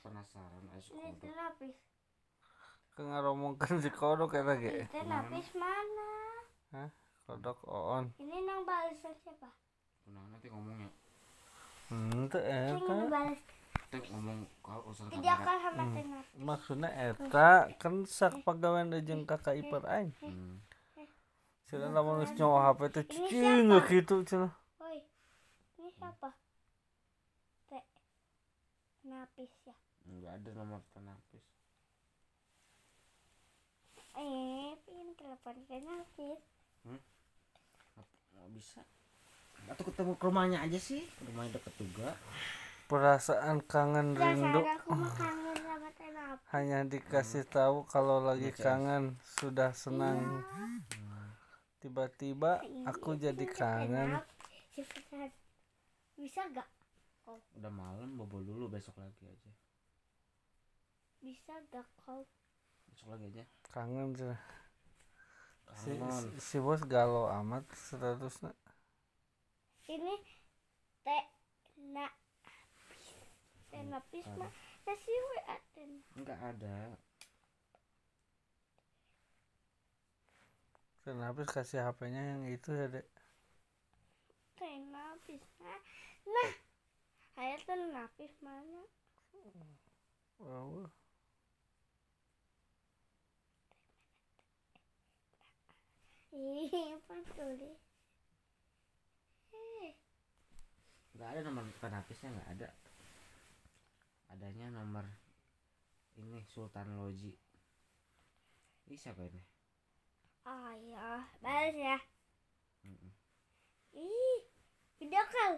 Penasaran teh kodok? omongan si kodok ya lagi ini teh napis mana kodok on ini nang balasan siapa? Kunaon nanti ngomongnya ente yang eta. Ini balas teh ngomong kalau urusan tidak kamera. kan sama teh napis maksudnya eta kan sak pagawean jeung kakak ipar aing. Hmm. Cina lamun geus nyawa HP teh Ini cicing siapa? gitu cina Woi, ini siapa? Teh napis ya. enggak ada nomor penapis Eh, pin telepon teh napis. nggak bisa atau ketemu ke rumahnya aja sih rumahnya deket juga perasaan kangen rindu Perasaan aku mah kangen sama teh napis. hanya dikasih tahu kalau lagi kangen sudah senang tiba-tiba aku Ini jadi kangen. Bisa gak? udah malam bobol dulu besok lagi aja Bisa gak kau? besok lagi aja kangen cina. si, si, bos galau amat statusnya Ini teh napis. Teh napis mah kasih WA teh. enggak ada kenapa kasih HP-nya yang itu ya dek Teh napis. Nah, nah. Ayah teh napis mana? wow. Ih. Eh, enggak ada nomor penapisnya enggak ada adanya nomor ini Sultan Loji ini siapa ini ayah, balas ya. Mm-mm. Ih, video call.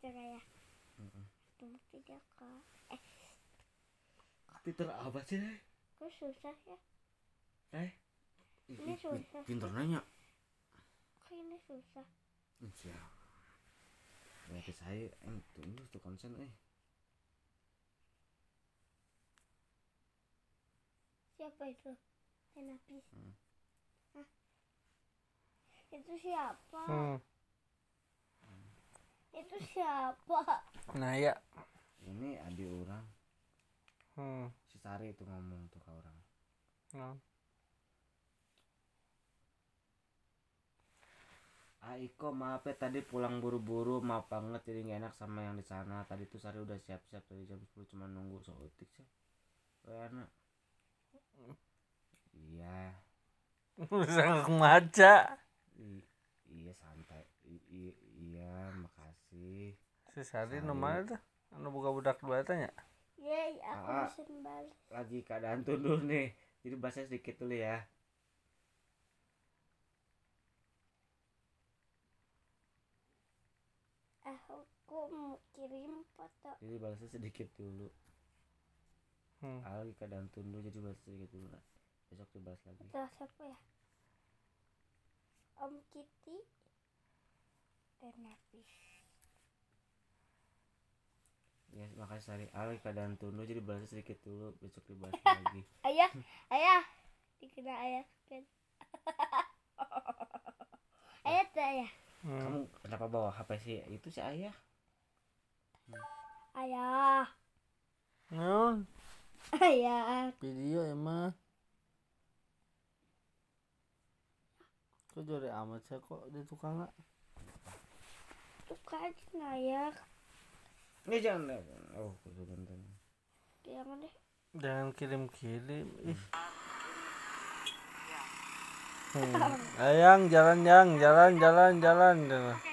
Coba ya. Mm-mm. Tunggu video call. Eh, Twitter apa sih deh kok susah ya? eh Ini susah. pinter nanya Kok ini susah? siap berarti saya eh tunggu tuh konsen eh Siapa itu? Tenapis. Hmm. Itu siapa? hmm. Itu siapa? nah ya ini adik orang hmm. si Sari itu ngomong tuh ke orang nah. Aiko maaf ya tadi pulang buru-buru maaf banget jadi gak enak sama yang di sana tadi tuh Sari udah siap-siap dari jam 10 cuma nunggu sotik sih enak iya bisa i- iya santai I- i- iya makasih si Sari mana tuh anu buka budak dua tanya Yeay, aku Ah. mesin balas. lagi keadaan tunduk nih jadi bahasa sedikit dulu ya aku mau kirim foto. jadi bahasa sedikit dulu hmm. Ah, lagi keadaan tunduk jadi bahasa sedikit dulu besok dibahas lagi Foto siapa ya? Om Kitty. Tenapis. ya makasih Sari Ah, lagi keadaan tunduk jadi bahasa sedikit dulu besok dibahas lagi Ayah, ayah. Dikira ayah kan. ayah tuh ayah. Hmm. kamu kenapa bawa HP sih itu si ayah Ayah. Nun, Ayah. video emang kok jore amat sih kok di tukang nggak Kan ayah. ini jangan oh kudu nonton jangan deh. Jangan kirim-kirim. Ih. Hmm. ayang jalan yang jalan jalan jalan jalan